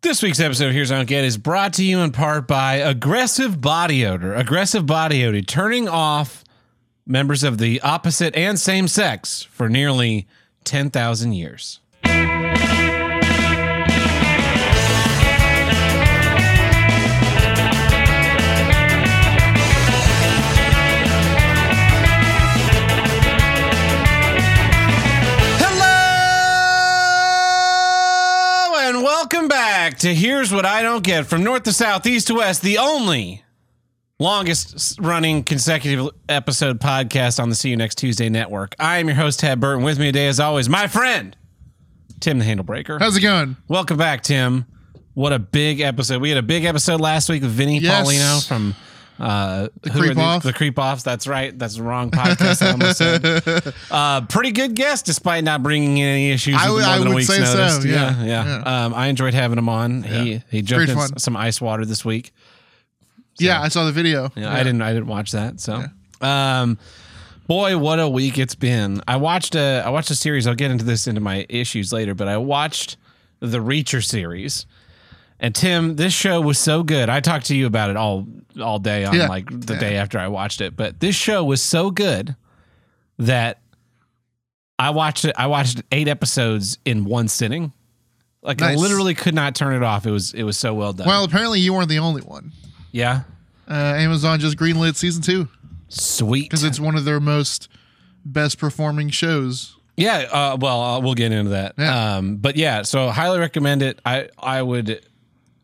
This week's episode of Here's Don't Get is brought to you in part by Aggressive Body Odor. Aggressive Body Odor, turning off members of the opposite and same sex for nearly 10,000 years. Back to Here's What I Don't Get from north to south, east to west, the only longest running consecutive episode podcast on the See You Next Tuesday network. I am your host, Ted Burton. With me today, as always, my friend, Tim the Handlebreaker. How's it going? Welcome back, Tim. What a big episode. We had a big episode last week with Vinny Yes. Paulino from uh, the Creep Off. The Creep Offs. That's right. That's the wrong podcast. I almost said. Uh, pretty good guest, despite not bringing in any issues. I would- more I week's say so, notice. yeah. yeah. Um, I enjoyed having him on. He he jumped in some ice water this week. yeah, I saw the video. Yeah, I didn't. I didn't watch that. So, um, boy, what a week it's been. I watched a. I watched a series. I'll get into this into my issues later, but I watched the Reacher series. And Tim, this show was so good. I talked to you about it all all day on Yeah. like the Yeah. day after I watched it. But this show was so good that I watched it. I watched eight episodes in one sitting. Like I literally could not turn it off. It was it was so well done. Well, apparently you weren't the only one. yeah, Uh, Amazon just greenlit season two sweet. because it's one of their most best performing shows. Yeah, uh, well, uh, we'll get into that. Yeah. Um, but yeah, so highly recommend it. I I would,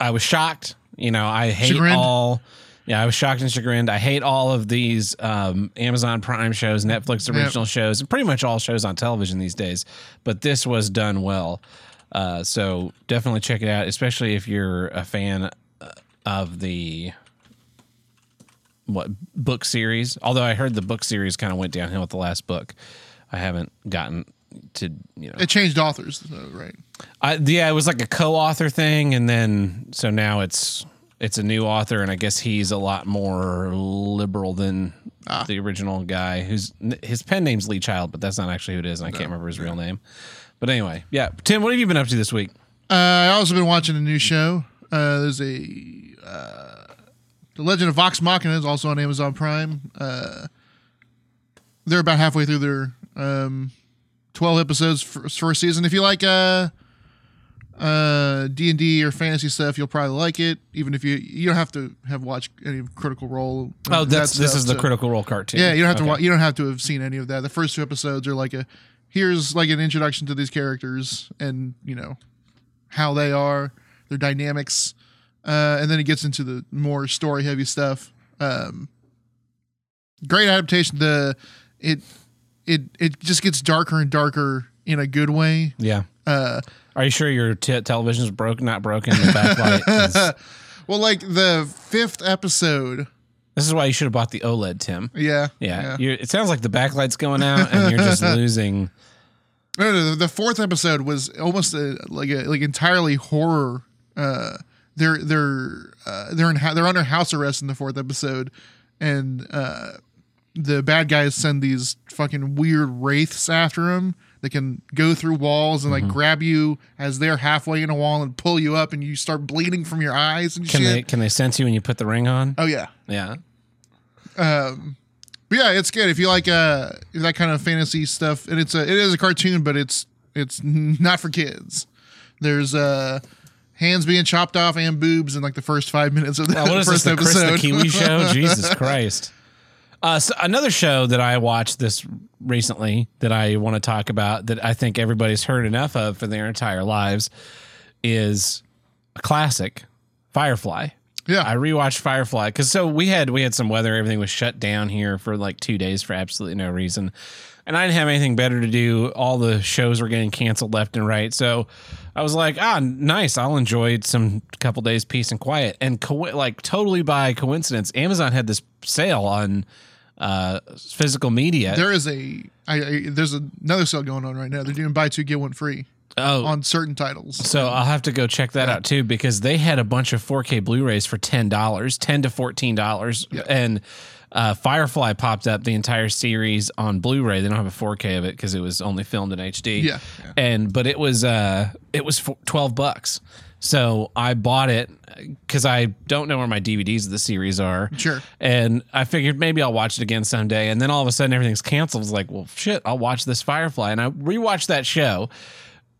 I was shocked. You know, I hate Chagrined? all. Yeah, I was shocked and chagrined. I hate all of these um, Amazon Prime shows, Netflix original shows, and pretty much all shows on television these days. But this was done well, uh, so definitely check it out, especially if you're a fan uh, of the what book series. Although I heard the book series kind of went downhill with the last book. I haven't gotten to you know It changed authors, though, right? I, yeah, it was like a co-author thing, and then so now it's it's a new author, and I guess he's a lot more liberal than the original guy. Who's his pen name's Lee Child, but that's not actually who it is, and I can't remember his real name. But anyway, yeah, Tim, what have you been up to this week? Uh, I also been watching a new show. Uh, there's a uh, The Legend of Vox Machina is also on Amazon Prime. Uh, they're about halfway through their um, 12 episodes for a season. If you like uh, uh, D&D or fantasy stuff, you'll probably like it. Even if you you don't have to have watched any Critical Role. Oh, that that's this is the so- Critical Role cartoon. Yeah, you don't have Okay. to. Wa- you don't have to have seen any of that. The first two episodes are like a here's like an introduction to these characters and you know how they are, their dynamics, uh, and then it gets into the more story heavy stuff. Um, great adaptation. The it it it just gets darker and darker in a good way. Yeah. Uh, Are you sure your t- television's broke? Not broken. The backlight. is- well, like the fifth episode. this is why you should have bought the OLED, Tim. Yeah, Yeah, You're, it sounds like the backlight's going out, and you're just losing. No, no, no, the fourth episode was almost a, like a like entirely horror. Uh, they're they're uh, they're in ha- they're under house arrest in the fourth episode, and uh, the bad guys send these fucking weird wraiths after them. They can go through walls and like grab you as they're halfway in a wall and pull you up, and you start bleeding from your eyes and Can shit. they can they sense you when you put the ring on? oh yeah, Yeah. um, but yeah, it's good if you like uh that kind of fantasy stuff. And it's a it is a cartoon, but it's it's not for kids. There's uh hands being chopped off and boobs in like the first five minutes of the what is this? first The Chris the Kiwi show? Jesus Christ. Uh, so another show that I watched this recently that I want to talk about that I think everybody's heard enough of for their entire lives is a classic, Firefly. yeah, I rewatched Firefly because so we had we had some weather. Everything was shut down here for like two days for absolutely no reason, and I didn't have anything better to do. All the shows were getting canceled left and right, so I was like, ah, nice. I'll enjoy some couple days peace and quiet. And co- like totally by coincidence, Amazon had this sale on uh physical media. there is a I, I there's another sale going on right now. They're doing buy two get one free oh, on certain titles. So I'll have to go check that out too because they had a bunch of 4K Blu-rays for ten dollars, ten to fourteen dollars, Yeah. and uh, Firefly popped up the entire series on Blu-ray. They don't have a 4K of it because it was only filmed in HD. Yeah, yeah. and but it was uh it was twelve bucks. So I bought it uh, because I don't know where my DVDs of the series are. Sure. And I figured maybe I'll watch it again someday. And then all of a sudden everything's canceled. It's like, well, shit, I'll watch this Firefly. And I rewatched that show.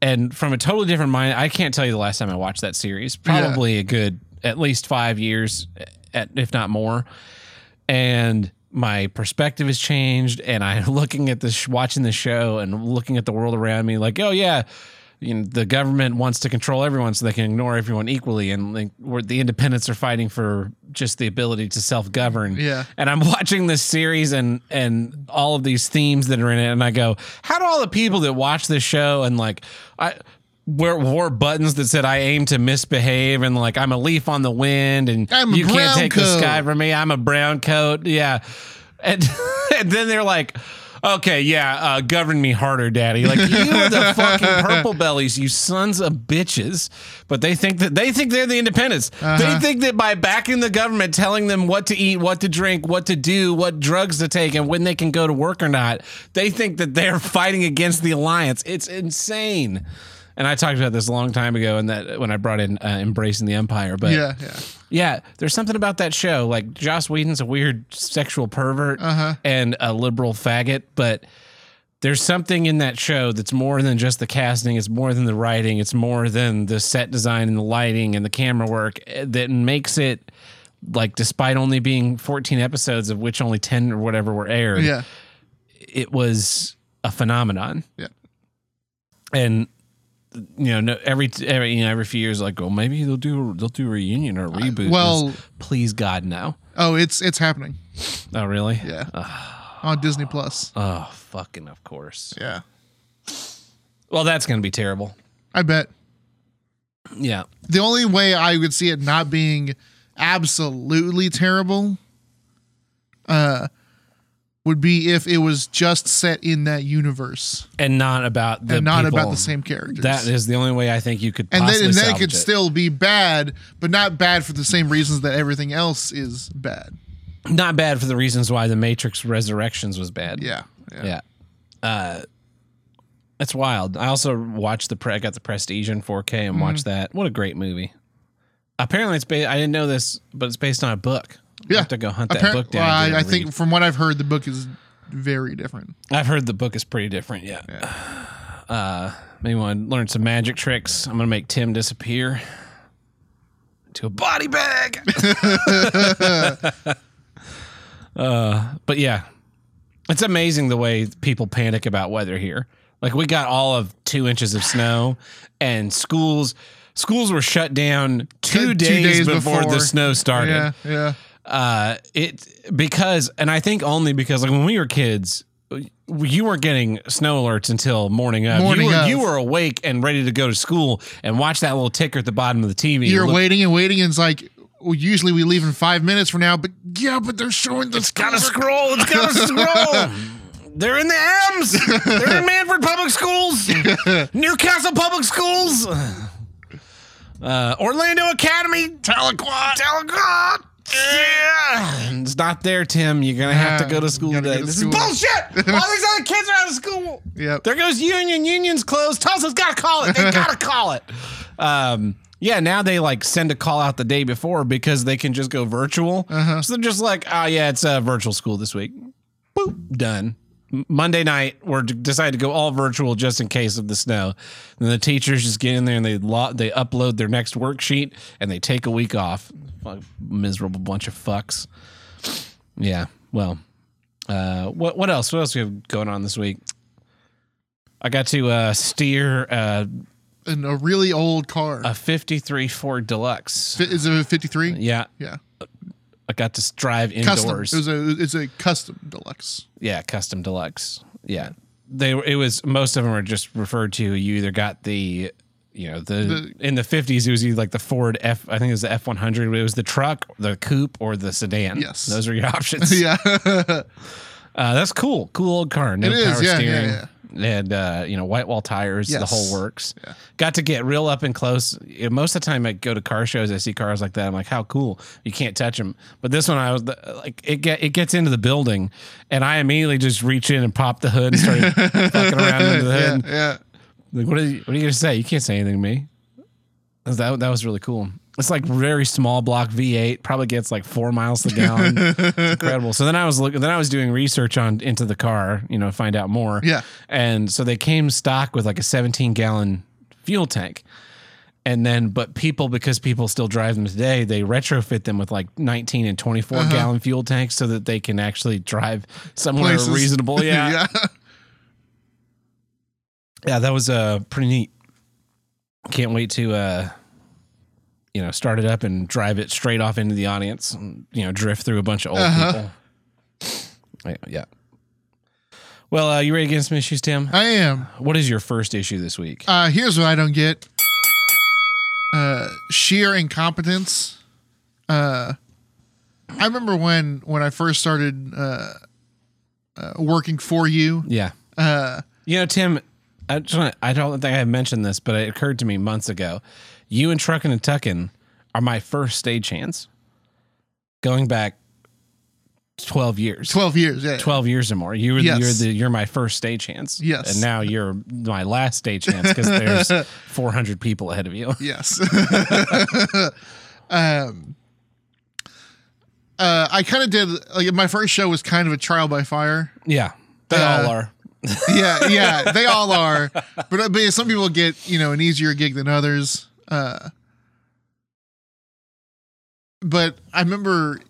And from a totally different mind, I can't tell you the last time I watched that series. Probably a good at least five years, at, if not more. And my perspective has changed. And I'm looking at this, watching the show and looking at the world around me like, oh, yeah you know, the government wants to control everyone so they can ignore everyone equally, and like, where the independents are fighting for just the ability to self govern. Yeah. And I'm watching this series and and all of these themes that are in it, and I go, how do all the people that watch this show and like I wore, wore buttons that said I aim to misbehave and like I'm a leaf on the wind and you can't take the sky from me. I'm a brown coat. Yeah. And, and then they're like, okay, yeah, uh, govern me harder, daddy. Like you are the fucking purple bellies, you sons of bitches. But they think that they think they're the independents. They think that by backing the government, telling them what to eat, what to drink, what to do, what drugs to take, and when they can go to work or not, they think that they're fighting against the alliance. It's insane. And I talked about this a long time ago, and that when I brought in uh, embracing the empire, but Yeah, yeah. yeah, there's something about that show. Like Joss Whedon's a weird sexual pervert Uh-huh. and a liberal faggot, but there's something in that show that's more than just the casting. It's more than the writing. It's more than the set design and the lighting and the camera work eh, that makes it like, despite only being 14 episodes of which only 10 or whatever were aired, Yeah. it was a phenomenon. Yeah. And you know, every every you know, every few years, like, oh, maybe they'll do they'll do a reunion or a reboot. well- please God, no. Oh, it's it's happening. Oh, really? Yeah. On Disney Plus. Oh, fucking of course. Yeah. Well, that's gonna be terrible. I bet. Yeah. The only way I would see it not being absolutely terrible uh would be if it was just set in that universe And not about the and not people. about the same characters. That is the only way I think you could. and then and then it could still be bad, but not bad for the same reasons that everything else is bad. not bad for the reasons why the Matrix Resurrections was bad. Yeah. Yeah. Yeah. Uh, it's wild. I also watched the pre- I got the Prestige in 4K and watched Mm-hmm. that. What a great movie. Apparently, it's based. I didn't know this, but it's based on a book. Yeah. have to go hunt that Appar- book down. well, I, I think from what I've heard, the book is very different. I've heard the book is pretty different. Yeah. Uh, maybe want to learn some magic tricks. I'm gonna make Tim disappear to a body bag. uh, but yeah, it's amazing the way people panic about weather here. Like we got all of two inches of snow, and schools schools were shut down two, Two days, days before, the snow started Yeah. Yeah. Uh it because and i think only because like when we were kids you weren't getting snow alerts until morning of. Morning you were of. you were awake and ready to go to school and watch that little ticker at the bottom of the tv You're Look- waiting and waiting, and it's like, well, usually we leave in five minutes from now, but yeah, but they're showing the gotta scroll it's gotta scroll. They're in the m's. They're in mannford public schools. Newcastle public schools. Uh orlando academy. Tahlequah. Telegraph. Yeah. It's not there, Tim. You're gonna have to go to school today. to This school. is bullshit. All these other kids are out of school. Yep. There goes Union. Union's closed. Tulsa's got to call it. They got to call it. Um, yeah, now they like send a call out the day before because they can just go virtual. Uh-huh. So they're just like, oh yeah, it's a virtual school this week. Boop, done. Monday night, we're decided to go all virtual just in case of the snow. And the teachers just get in there and they lo- they upload their next worksheet and they take a week off. Miserable bunch of fucks. Yeah. Well, uh, what what else? What else we have going on this week? I got to uh, steer uh, In a really old car. a '53 Ford Deluxe. Fi- Is it a 53? Yeah, Yeah. I got to drive Custom. indoors. It was a it's a custom deluxe. Yeah, custom deluxe. Yeah, they were. It was most of them are just referred to. You either got the, you know, the, The- in the fifties it was either like the Ford F. I think it was the F one hundred. It was the truck, the coupe, or the sedan. Yes. those are your options. yeah. Uh, that's cool. Cool old car. No It is, power yeah, yeah, steering. yeah. And uh, you know, white wall tires, the whole works. Yeah. Got to get real up and close. You know, most of the time, I go to car shows. I see cars like that. I'm like, how cool! You can't touch them. But this one, I was like, it get it gets into the building, and I immediately just reach in and pop the hood and start fucking around under the yeah. hood. Yeah. Like, what are you, what are you gonna say? You can't say anything to me. That that was really cool. It's like very small block V8, probably gets like four miles to the gallon. it's incredible. So then I was looking, then I was doing research on into the car, you know, find out more. Yeah. And so they came stock with like a 17 gallon fuel tank. And then, but people, because people still drive them today, they retrofit them with like 19 and 24 Uh-huh. gallon fuel tanks so that they can actually drive somewhere Places. reasonable. Yeah. yeah. Yeah. that was uh, pretty neat. Can't wait to, uh, you know, start it up and drive it straight off into the audience. And, you know, drift through a bunch of old Uh-huh. people. Yeah, Yeah. Well, uh, you ready to get some issues, Tim? I am. What is your first issue this week? Uh, here's what I don't get. Uh, sheer incompetence. Uh, I remember when when I first started uh, uh, working for you. Yeah. Uh, You know, Tim, I just wanna, I don't think I mentioned this, but it occurred to me months ago. You and Truckin' and Tuckin' are my first stagehands. Going back twelve years. twelve years. Yeah. 12 years or more. You were Yes. you're the you're my first stagehands. Yes. And now you're my last stage stagehands because there's 400 people ahead of you. Yes. um. Uh, I kind of did like my first show was kind of a trial by fire. Yeah. They Uh, all are. Yeah, yeah, they all are. But, uh, but some people get you know an easier gig than others. Uh, but I remember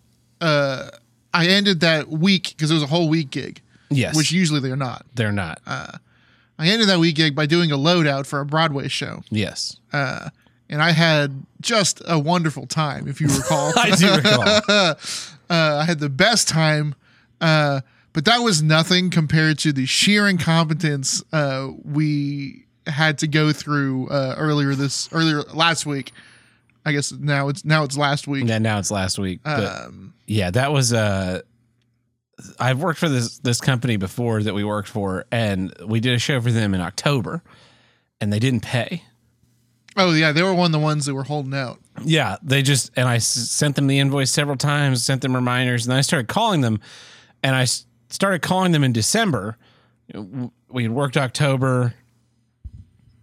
uh, I ended that week because it was a whole week gig, Yes. which usually they're not. they're not. I ended that week gig by doing a loadout for a Broadway show, yes. uh, and I had just a wonderful time. If you recall, I do recall. uh, I had the best time, uh, but that was nothing compared to the sheer incompetence uh, we had to go through uh, earlier this earlier last week. I guess now it's now it's last week. Yeah, now it's last week. But Um, yeah, that was uh I've worked for this this company before that we worked for and we did a show for them in October and they didn't pay. oh yeah, they were one of the ones that were holding out. Yeah, they just and I s- sent them the invoice several times, sent them reminders, and then I started calling them, and I started calling them in December. We had worked October,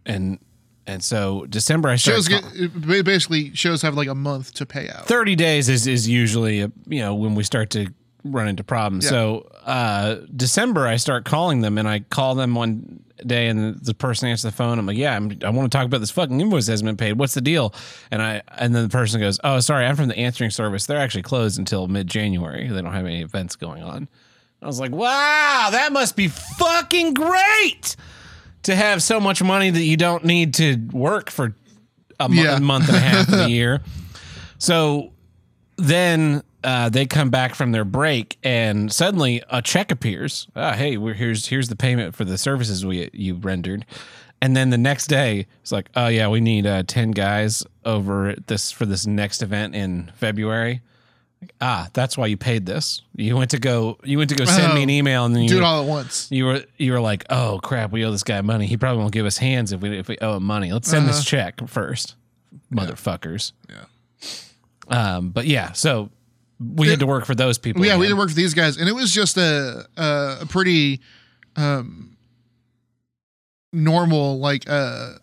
and and so December I started. Shows get basically shows have like a month to pay out. Thirty days is is usually a, you know when we start to run into problems. Yeah. So uh, December I start calling them, and I call them one day, and the person answers the phone. I'm like, yeah, I'm, I want to talk about this fucking invoice that hasn't been paid. What's the deal? And I and then the person goes, oh, sorry, I'm from the answering service. They're actually closed until mid January. They don't have any events going on. I was like, wow, that must be fucking great to have so much money that you don't need to work for a, mo- Yeah. month and a half of the year. So then uh, they come back from their break, and suddenly a check appears. Ah, hey, we're, here's here's the payment for the services we you rendered. And then the next day, it's like, oh yeah, we need uh, ten guys over this for this next event in February. Ah, that's why you paid this. You went to go. You went to go send me an Oh, email, and then you Do it all at once. you were you were like, oh crap, we owe this guy money. He probably won't give us hands if we if we owe him money. Let's send this check first, motherfuckers. Yeah. Um, but yeah, so we had to work for those people. yeah, we again. did work for these guys, and it was just a a, a pretty um, normal like uh,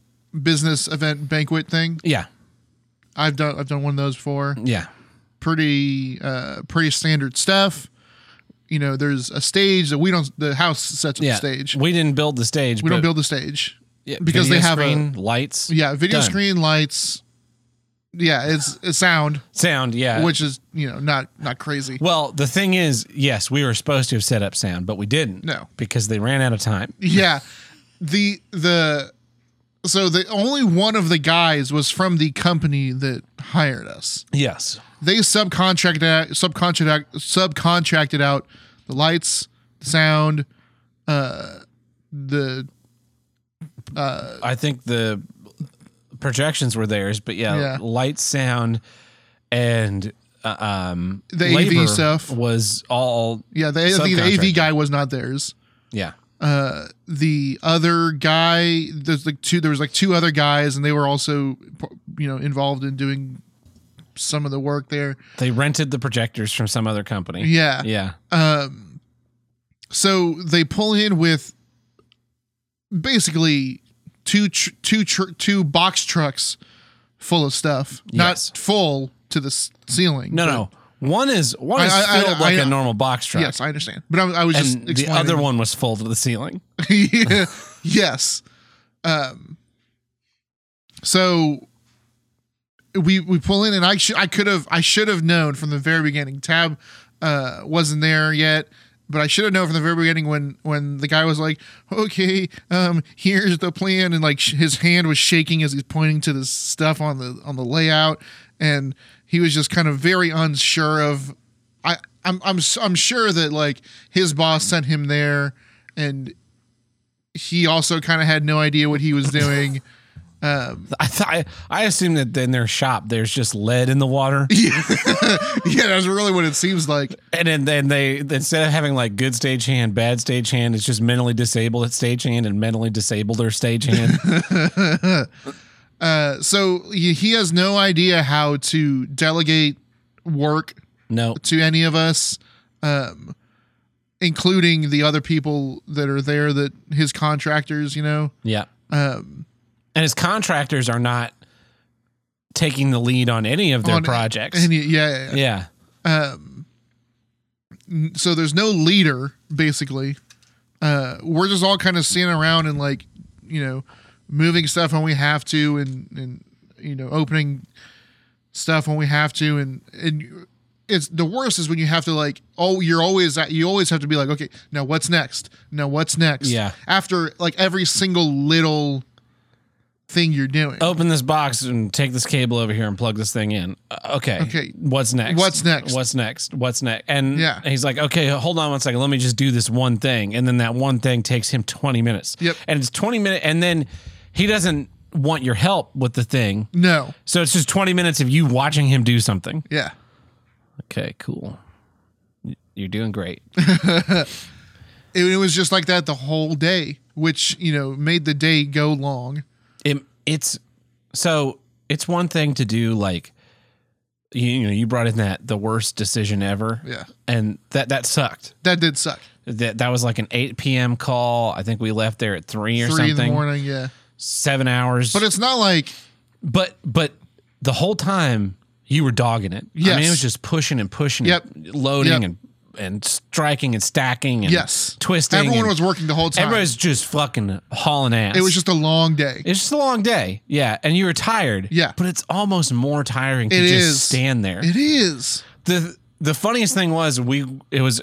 business event banquet thing. Yeah, I've done I've done one of those before. yeah, Pretty uh, pretty standard stuff. You know, there's a stage that we don't. The house sets up yeah. the stage. We didn't build the stage. We don't build the stage. yeah, because they have a- lights. Yeah, video Done. screen lights. Yeah, it's, it's sound, sound. Yeah. which is you know not not crazy. well, the thing is, yes, we were supposed to have set up sound, but we didn't. No. because they ran out of time. Yeah, the the so the only one of the guys was from the company that hired us. Yes. They subcontracted out, subcontracted subcontracted out the lights, the sound, uh, the I think the projections were theirs, but yeah, Yeah. light, sound, and uh, um, The AV stuff. was all yeah. The, the AV guy was not theirs. yeah. uh the other guy there's like two there was like two other guys and they were also you know involved in doing some of the work there They rented the projectors from some other company. yeah Yeah. um so they pull in with basically two tr- two tr- two box trucks full of stuff, Yes. not full to the s- ceiling. No, no. One is one is I- I- filled like I- a normal box truck. Yes, I understand, but I, was just and the other one was full to the ceiling. Yeah, yes. Um. So we we pull in, and I should I could have I should have known from the very beginning. Tab uh wasn't there yet, but I should have known from the very beginning when when the guy was like, "Okay, um, here's the plan," and like sh- his hand was shaking as he's pointing to this stuff on the on the layout, and he was just kind of very unsure of. I I'm I'm I'm sure that like his boss sent him there, and he also kind of had no idea what he was doing. Um, I thought I, I assumed that in their shop there's just lead in the water, yeah, yeah that's really what it seems like. and then then they instead of having like good stage hand, bad stage hand, it's just mentally disabled at stage hand and mentally disabled or stage hand. Uh, so he, he has no idea how to delegate work no, to any of us, um, including the other people that are there that his contractors, you know. yeah, Um, and his contractors are not taking the lead on any of their on projects. any- yeah, yeah, yeah, um so there's no leader basically. Uh we're just all kind of standing around and like you know moving stuff when we have to and and you know opening stuff when we have to and and it's the worst is when you have to like oh you're always at you always have to be like okay now what's next? Now what's next? Yeah. after like every single little thing you're doing open this box and take this cable over here and plug this thing in. Uh, okay. Okay. What's next? What's next? What's next? What's next? And Yeah. he's like, okay, hold on one second. Let me just do this one thing. And then that one thing takes him 20 minutes. Yep. And it's 20 minutes. And then he doesn't want your help with the thing. no So it's just 20 minutes of you watching him do something. yeah Okay, cool. You're doing great. it, it was just like that the whole day, which you know made the day go long. It, it's so it's one thing to do like you, you know you brought in that the worst decision ever Yeah, and that that sucked that did suck. that that was like an 8 p.m call i think we left there at 3 or Three something in the morning, yeah. seven hours But it's not like but but the whole time you were dogging it i mean it was just pushing and pushing Yep. and loading Yep. and and striking and stacking and yes, twisting Everyone was working the whole time. everybody's just fucking hauling ass it was just a long day. It's just a long day. Yeah. And you were tired. Yeah. But it's almost more tiring to It just is. stand there. It is. the the funniest thing was we it was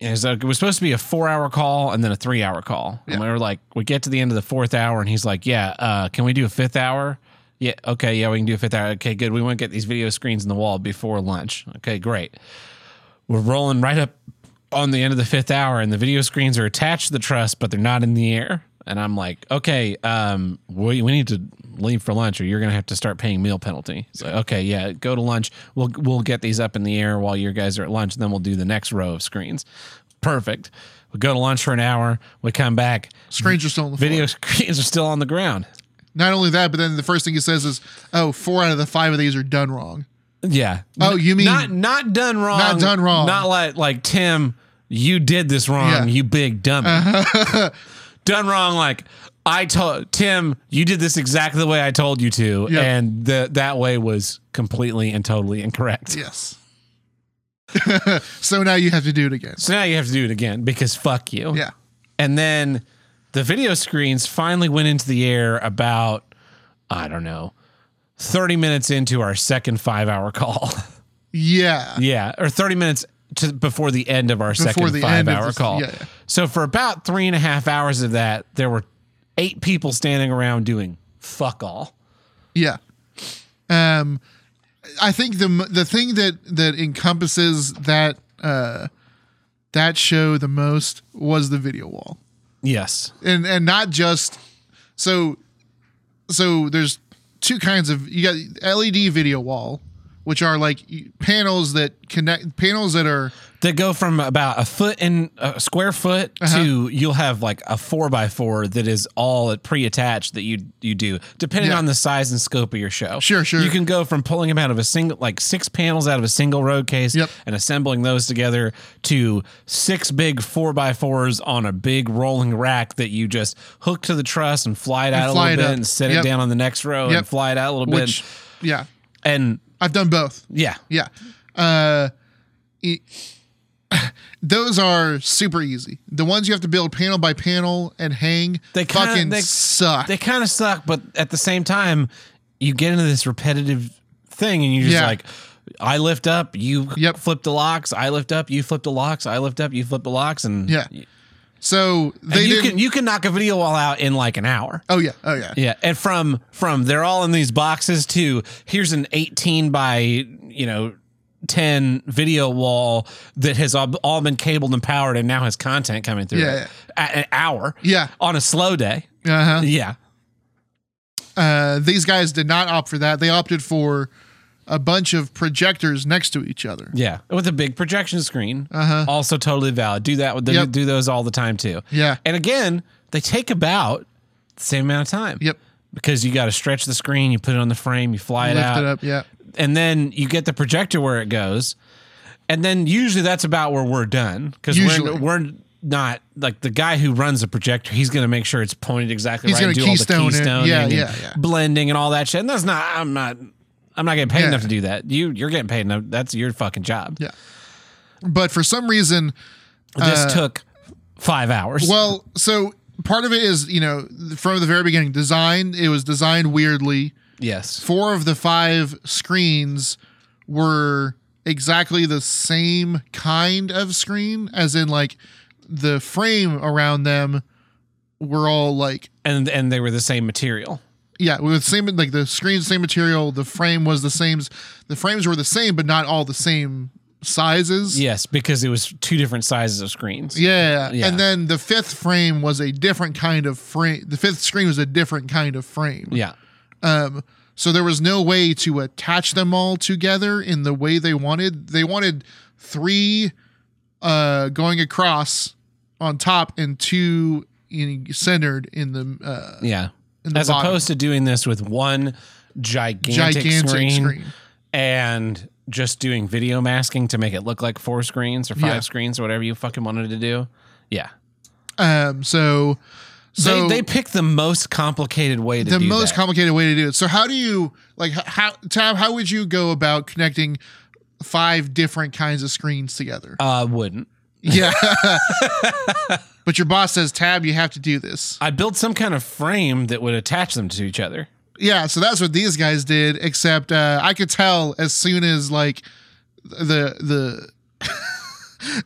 it was, it was supposed to be a four hour call and then a three hour call. And we were like, we get to the end of the fourth hour and he's like, Yeah, uh, can we do a fifth hour? Yeah, okay, yeah, we can do a fifth hour. Okay, good. We want to get these video screens in the wall before lunch. Okay, great. We're rolling right up on the end of the fifth hour, and the video screens are attached to the truss, but they're not in the air. And I'm like, okay, um, we, we need to leave for lunch, or you're gonna have to start paying meal penalty. So okay, yeah, go to lunch. We'll we'll get these up in the air while you guys are at lunch, and then we'll do the next row of screens. Perfect. We go to lunch for an hour. We come back. Strangers still on the Video floor. screens are still on the ground. Not only that, but then the first thing he says is, "Oh, four out of the five of these are done wrong." Yeah. Oh, you mean- not not done wrong? Not done wrong. Not like like Tim, you did this wrong, Yeah. you big dummy. Uh-huh. done wrong. Like I told Tim, you did this exactly the way I told you to, Yeah. and the, that way was completely and totally incorrect. Yes. so now you have to do it again. So now you have to do it again because fuck you. Yeah. And then the video screens finally went into the air about I don't know. 30 minutes into our second five hour call. Yeah. Yeah, or 30 minutes to before the end of our Before second five hour this- call. yeah, yeah. So for about three and a half hours of that, there were eight people standing around doing fuck all. Yeah. Um, I think the the thing that that encompasses that uh that show the most was the video wall, Yes. and and not just so so there's two kinds of you got LED video wall, which are like panels that connect panels that are that go from about a foot in a square foot Uh-huh. to you'll have like a four by four that is all pre-attached that you you do depending Yeah. on the size and scope of your show. Sure, sure. You can go from pulling them out of a single like six panels out of a single road case Yep. and assembling those together to six big four by fours on a big rolling rack that you just hook to the truss and fly it out fly a little bit up. and set Yep. it down on the next row Yep. and fly it out a little which bit yeah and i've done both yeah yeah uh e- those are super easy the ones you have to build panel by panel and hang They kinda- fucking they- suck they kind of suck, but at the same time, you get into this repetitive thing, and you're just Yeah. like, I lift up, you Yep. flip the locks. I lift up, you flip the locks. I lift up, you flip the locks, and Yeah. so they you can you can knock a video wall out in like an hour. oh yeah oh yeah Yeah, and from from they're all in these boxes to here's an 18 by you know 10 video wall that has all, been cabled and powered and now has content coming through Yeah, an hour yeah on a slow day. uh-huh Yeah, uh these guys did not opt for that they opted for a bunch of projectors next to each other Yeah, with a big projection screen. Uh-huh. Also totally valid. Do that. with Yep. Do those all the time too. Yeah. And again, they take about the same amount of time. Yep. Because you got to stretch the screen, you put it on the frame, you fly it Lift out, it up. Yeah. And then you get the projector where it goes, and then usually that's about where we're done because we're we're not like the guy who runs the projector. He's going to make sure it's pointed exactly He's right. gonna do all the keystone Yeah, yeah, yeah. blending and all that shit. And that's not. I'm not. I'm not getting paid Yeah. enough to do that. You you're getting paid enough. That's your fucking job. Yeah. But for some reason, This took five hours. Uh, well, so part of it is, you know, from the very beginning, design, it was designed weirdly. Yes. Four of the five screens were exactly the same kind of screen, as in, like, the frame around them were all like And and they were the same material. yeah with same like the screen's same material the frame was the same the frames were the same but not all the same sizes Yes, because it was two different sizes of screens. Yeah. Yeah. And then the fifth frame was a different kind of frame. The fifth screen was a different kind of frame. Yeah. Um, so there was no way to attach them all together in the way they wanted. They wanted three uh, going across on top and two in, centered in the uh, Yeah. in the As bottom. opposed to doing this with one gigantic, gigantic screen, screen. and just doing video masking to make it look like four screens or five Yeah. screens or whatever you fucking wanted to do. Yeah. Um, so so they they picked the most complicated way to do it. the do most that. complicated way to do it. So how do you like how Tab? How would you go about connecting five different kinds of screens together? uh wouldn't. Yeah. but your boss says, Tab, you have to do this. I built some kind of frame that would attach them to each other. Yeah. So that's what these guys did, except uh, I could tell as soon as like the, the,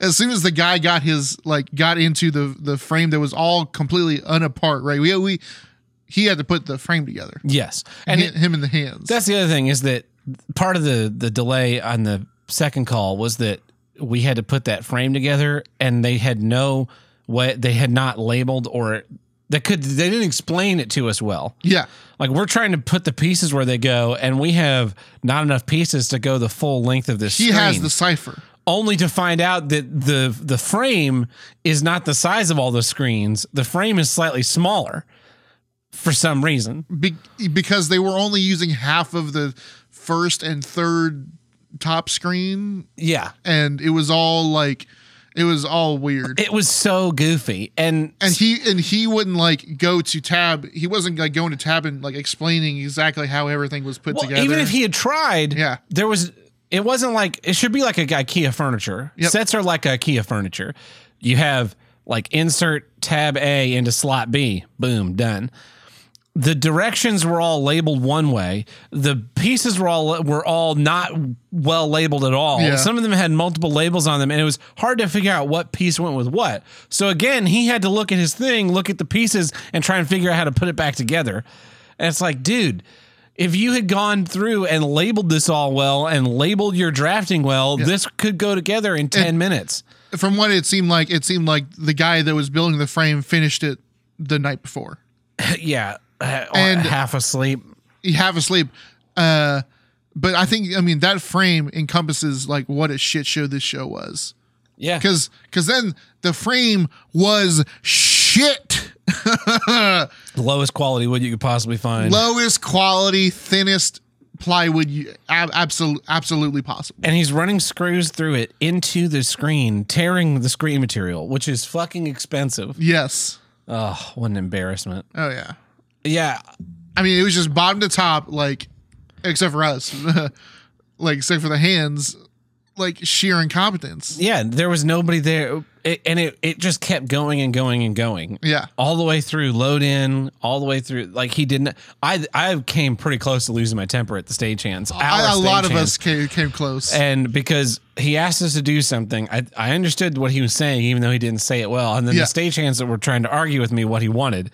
as soon as the guy got his, like, got into the, the frame that was all completely unapart, right? We, we, he had to put the frame together. Yes. And And it, him in the hands. That's the other thing is that part of the the delay on the second call was that we had to put that frame together and they had no what they had not labeled or they could they didn't explain it to us well. yeah. Like we're trying to put the pieces where they go and we have not enough pieces to go the full length of this He screen. has the cipher. Only to find out that the the frame is not the size of all the screens. The frame is slightly smaller for some reason. Be- because they were only using half of the first and third top screen Yeah. and it was all like it was all weird It was so goofy. And and he and he wouldn't like go to tab he wasn't like going to tab and like explaining exactly how everything was put Well, together even if he had tried, Yeah. there was. It wasn't like it should be like a IKEA furniture. Yep. Sets are like IKEA furniture. You have like insert tab A into slot B. Boom, done. The directions were all labeled one way. The pieces were all were all not well labeled at all. Yeah. Some of them had multiple labels on them, and it was hard to figure out what piece went with what. So again, he had to look at his thing, look at the pieces, and try and figure out how to put it back together. And it's like, dude, if you had gone through and labeled this all well and labeled your drafting well, this could go together in 10 minutes. from what it seemed like it seemed like the guy that was building the frame finished it the night before yeah. uh, And- half asleep. half asleep uh but I think I mean that frame encompasses like what a shit show this show was. Yeah. Cause cause then the frame was shit. Lowest quality wood you could possibly find. Lowest quality, thinnest plywood you ab- absolutely absolutely possible. and he's running screws through it into the screen, tearing the screen material, which is fucking expensive. Yes. Oh, what an embarrassment. Oh yeah. Yeah. I mean, it was just bottom to top, like, except for us, like, except for the hands, like sheer incompetence. Yeah. There was nobody there. It, and it, it just kept going and going and going. Yeah. All the way through load in, all the way through. Like he didn't. I I came pretty close to losing my temper at the stagehands. I, a lot of stagehands. us came, came close. And because he asked us to do something, I, I understood what he was saying, even though he didn't say it well. And then Yeah. the stagehands that were trying to argue with me what he wanted.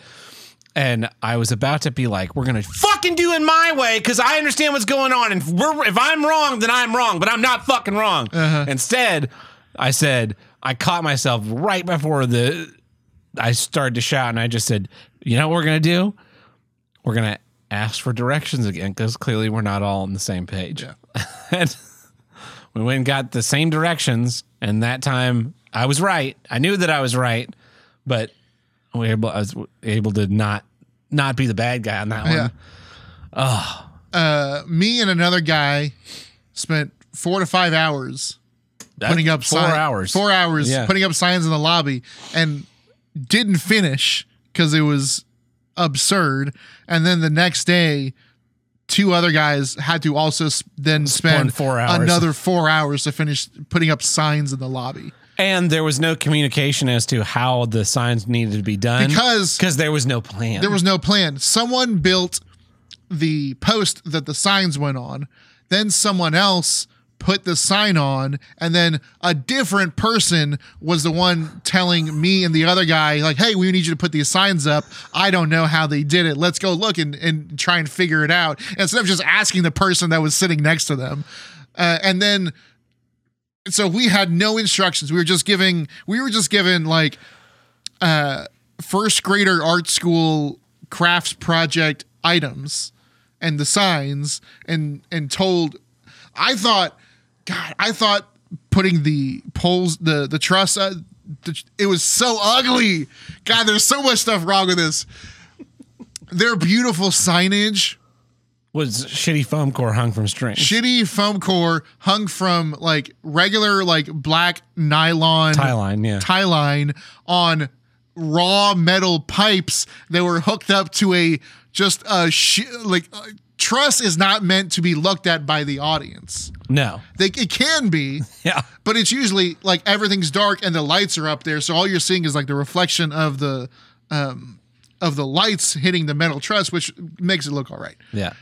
And I was about to be like, we're to fucking do it my way because I understand what's going on. And if, we're, if I'm wrong, then I'm wrong, but I'm not fucking wrong. Uh-huh. Instead, I said, I caught myself right before the I started to shout and I just said, you know what we're to do? We're to ask for directions again because clearly we're not all on the same page. Yeah. and we went and got the same directions. And that time I was right. I knew that I was right, but we were able, I was able to not not be the bad guy on that Yeah. one. uh, me and another guy spent four to five hours That- putting up four sign- hours. four hours Yeah. putting up signs in the lobby and didn't finish because it was absurd. And then the next day, two other guys had to also then spend four another four hours to finish putting up signs in the lobby And there was no communication as to how the signs needed to be done because because there was no plan. there was no plan. Someone built the post that the signs went on, then someone else put the sign on, and then a different person was the one telling me and the other guy, like, hey, we need you to put these signs up. I don't know how they did it. Let's go look and, and try and figure it out. Instead of just asking the person that was sitting next to them. Uh, and then so we had no instructions. We were just giving we were just given like uh first grader art school crafts project items and the signs and and told I thought god I thought putting the poles the the truss uh, the, it was so ugly god there's so much stuff wrong with this their beautiful signage was shitty foam core hung from strings. shitty foam core hung from like regular like black nylon tie line, yeah. tie line on raw metal pipes that were hooked up to a just a sh- like uh, truss is not meant to be looked at by the audience. no. They, it can be, Yeah. but it's usually like everything's dark and the lights are up there, so all you're seeing is like the reflection of the um of the lights hitting the metal truss, which makes it look all right Yeah.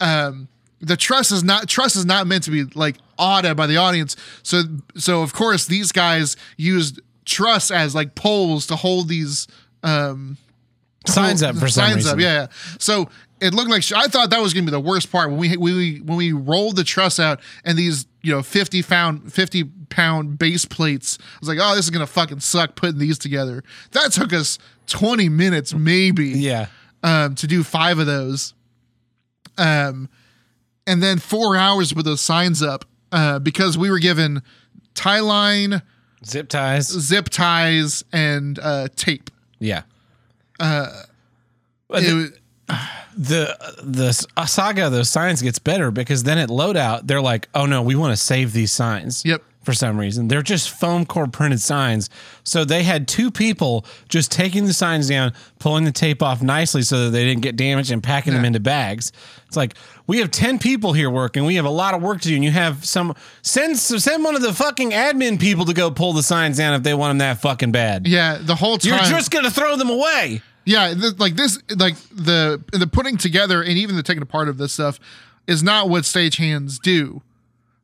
Um the trust is not truss is not meant to be like awed by the audience so so of course these guys used trust as like poles to hold these um Signs up for some signs reason. up yeah, yeah so it looked like I thought that was gonna be the worst part when we when we when we rolled the truss out and these you know 50 pound 50 pound base plates I was like oh this is gonna fucking suck putting these together that took us 20 minutes maybe Yeah. um, to do five of those. Um, and then four hours with those signs up uh, because we were given tie line, Zip ties. zip ties, and uh, tape. Yeah. Uh, the, was- the the uh, saga of those signs gets better because then at loadout they're like, oh no, we want to save these signs. Yep. For some reason, they're just foam core printed signs. So they had two people just taking the signs down, pulling the tape off nicely so that they didn't get damaged, and packing them into bags. It's like we have ten people here working. We have a lot of work to do, and you have some send send one of the fucking admin people to go pull the signs down if they want them that fucking bad. yeah, the whole time. You're just gonna throw them away. yeah, th- like this, like the the putting together and even the taking apart of this stuff is not what stagehands do.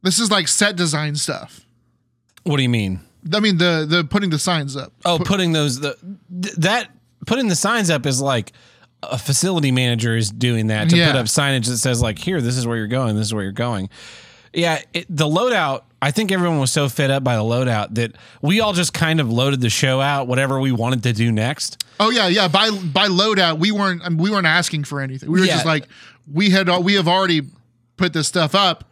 This is like set design stuff. What do you mean? I mean the the putting the signs up. Oh, putting those the th- that putting the signs up is like a facility manager is doing that to Yeah. put up signage that says like here this is where you're going this is where you're going. Yeah, it, the loadout. I think everyone was so fed up by the loadout that we all just kind of loaded the show out whatever we wanted to do next. Oh yeah, yeah. By by loadout, we weren't I mean, we weren't asking for anything. We were Yeah. just like we had we have already put this stuff up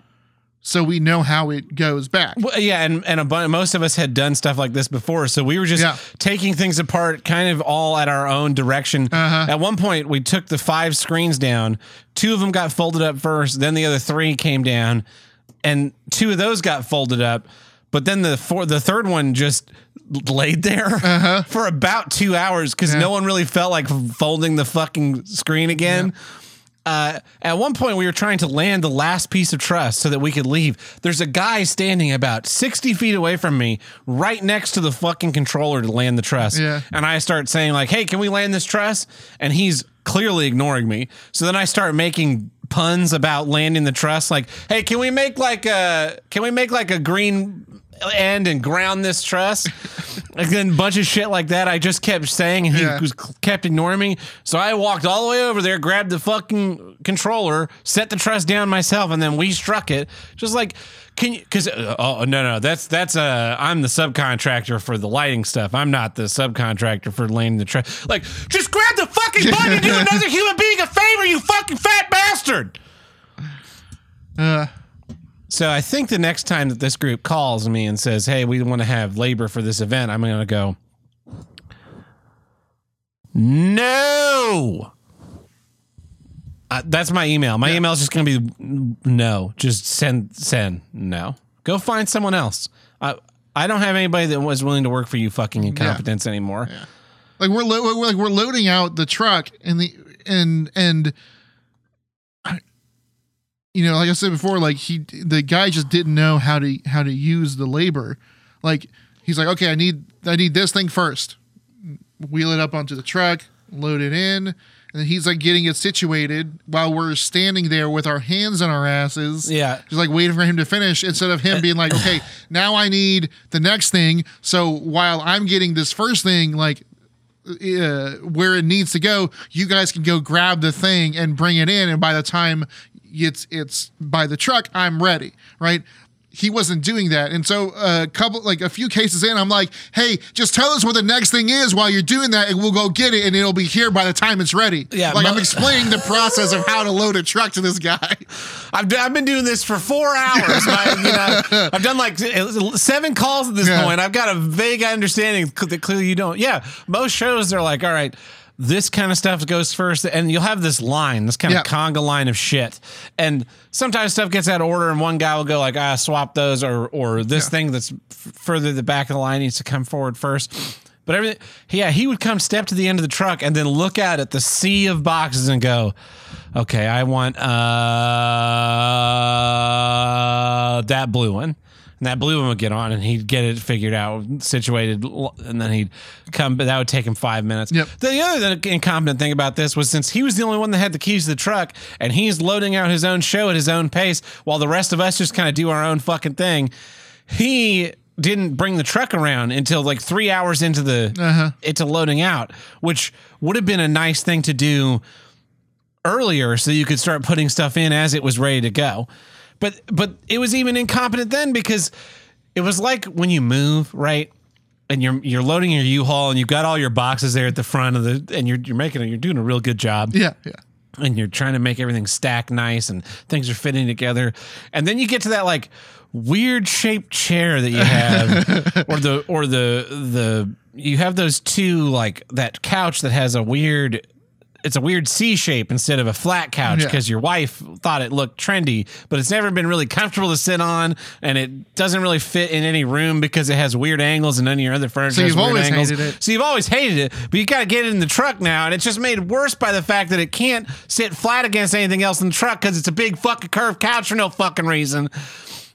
so we know how it goes back. Well, yeah, and and a bunch, most of us had done stuff like this before, so we were just Yeah. taking things apart, kind of all at our own direction. Uh-huh. At one point, we took the five screens down. Two of them got folded up first, then the other three came down, and two of those got folded up. But then the four, the third one just laid there for about two hours because no one really felt like folding the fucking screen again. Uh, at one point, we were trying to land the last piece of truss so that we could leave. There's a guy standing about 60 feet away from me, right next to the fucking controller to land the truss. Yeah. And I start saying, like, hey, can we land this truss? And he's clearly ignoring me. So then I start making puns about landing the truss, like, hey, can we make like a can we make like a green end and ground this truss? and then a bunch of shit like that. I just kept saying, and he Yeah. was kept ignoring me. So I walked all the way over there, grabbed the fucking controller, set the truss down myself, and then we struck it. Just like, can you? Because uh, oh no no that's that's uh I'm the subcontractor for the lighting stuff. I'm not the subcontractor for laying the truss. Like, just grab the fucking button and do another human being a favor, you fucking fat bastard. Uh, So I think the next time that this group calls me and says, "Hey, we want to have labor for this event," I'm going to go, "No." Uh, that's my email. My email is just going to be no. Just send send no. Go find someone else. I I don't have anybody that was willing to work for you fucking incompetence anymore. like we're, lo- we're like we're loading out the truck and the and and you know like i said before like he the guy just didn't know how to how to use the labor like he's like okay i need i need this thing first wheel it up onto the truck load it in and then he's like getting it situated while we're standing there with our hands on our asses Yeah. just like waiting for him to finish instead of him being like, okay, now I need the next thing. So while I'm getting this first thing, like uh, where it needs to go, you guys can go grab the thing and bring it in. And by the time it's it's by the truck, I'm ready, right? He wasn't doing that, and so a couple, like a few cases in, I'm like, "Hey, just tell us what the next thing is while you're doing that, and we'll go get it, and it'll be here by the time it's ready." Yeah, like mo- I'm explaining the process of how to load a truck to this guy. I've, d- I've been doing this for four hours. I, you know, I've done like seven calls at this Yeah. point. I've got a vague understanding that clearly you don't. Yeah, most shows they're like, all right, this kind of stuff goes first, and you'll have this line, this kind Yeah. of conga line of shit. And sometimes stuff gets out of order, and one guy will go like, ah, swap those, or or this Yeah. thing that's f- further the back of the line needs to come forward first. But everything, yeah, he would come step to the end of the truck and then look out at the sea of boxes and go, "Okay, I want uh that blue one." And that blue one would get on, and he'd get it figured out, situated, and then he'd come. But that would take him five minutes. Yep. The other incompetent thing about this was since he was the only one that had the keys to the truck, and he's loading out his own show at his own pace, while the rest of us just kind of do our own fucking thing. He didn't bring the truck around until like three hours into the Uh-huh. into loading out, which would have been a nice thing to do earlier, so you could start putting stuff in as it was ready to go. But but it was even incompetent then because it was like when you move right. And you're you're loading your U-Haul and you've got all your boxes there at the front of the and you're you're making it you're doing a real good job Yeah, yeah. and you're trying to make everything stack nice and things are fitting together and then you get to that like weird shaped chair that you have or the or the the you have those two like that couch that has a weird it's a weird C shape instead of a flat couch Yeah. because your wife thought it looked trendy, but it's never been really comfortable to sit on, and it doesn't really fit in any room because it has weird angles, and none of your other furniture. So has you've weird always angles. hated it. So you've always hated it, but you got to get it in the truck now, and it's just made worse by the fact that it can't sit flat against anything else in the truck because it's a big fucking curved couch for no fucking reason.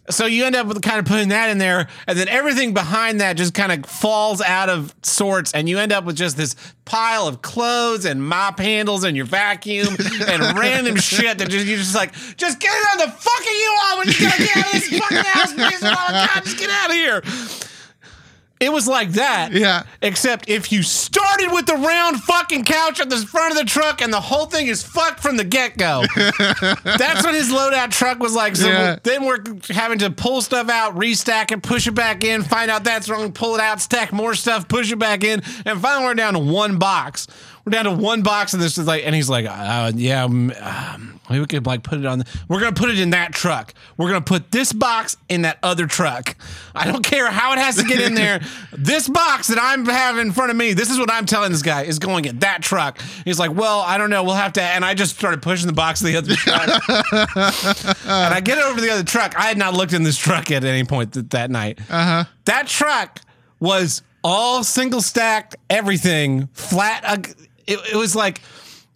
So you end up with kind of putting that in there, and then everything behind that just kind of falls out of sorts, and you end up with just this pile of clothes and mop handles and your vacuum and random shit that just you're just like, just get it on the fucking U-Haul when you gotta get out of this fucking house, please, god, just get out of here. It was like that. Yeah. Except if you started with the round fucking couch at the front of the truck and the whole thing is fucked from the get go. That's what his loadout truck was like. So Yeah. then we're having to pull stuff out, restack it, push it back in, find out that's wrong, pull it out, stack more stuff, push it back in, and finally we're down to one box. We're down to one box and this is like, and he's like, uh, yeah, um, um, maybe we could like put it on. The, we're gonna put it in that truck. We're gonna put this box in that other truck. I don't care how it has to get in there. this box that I'm having in front of me, this is what I'm telling this guy is going in that truck. He's like, well, I don't know. We'll have to. And I just started pushing the box to the other truck. and I get over to the other truck. I had not looked in this truck at any point th- that night. Uh huh. That truck was all single stacked, everything flat. Uh, it, it was like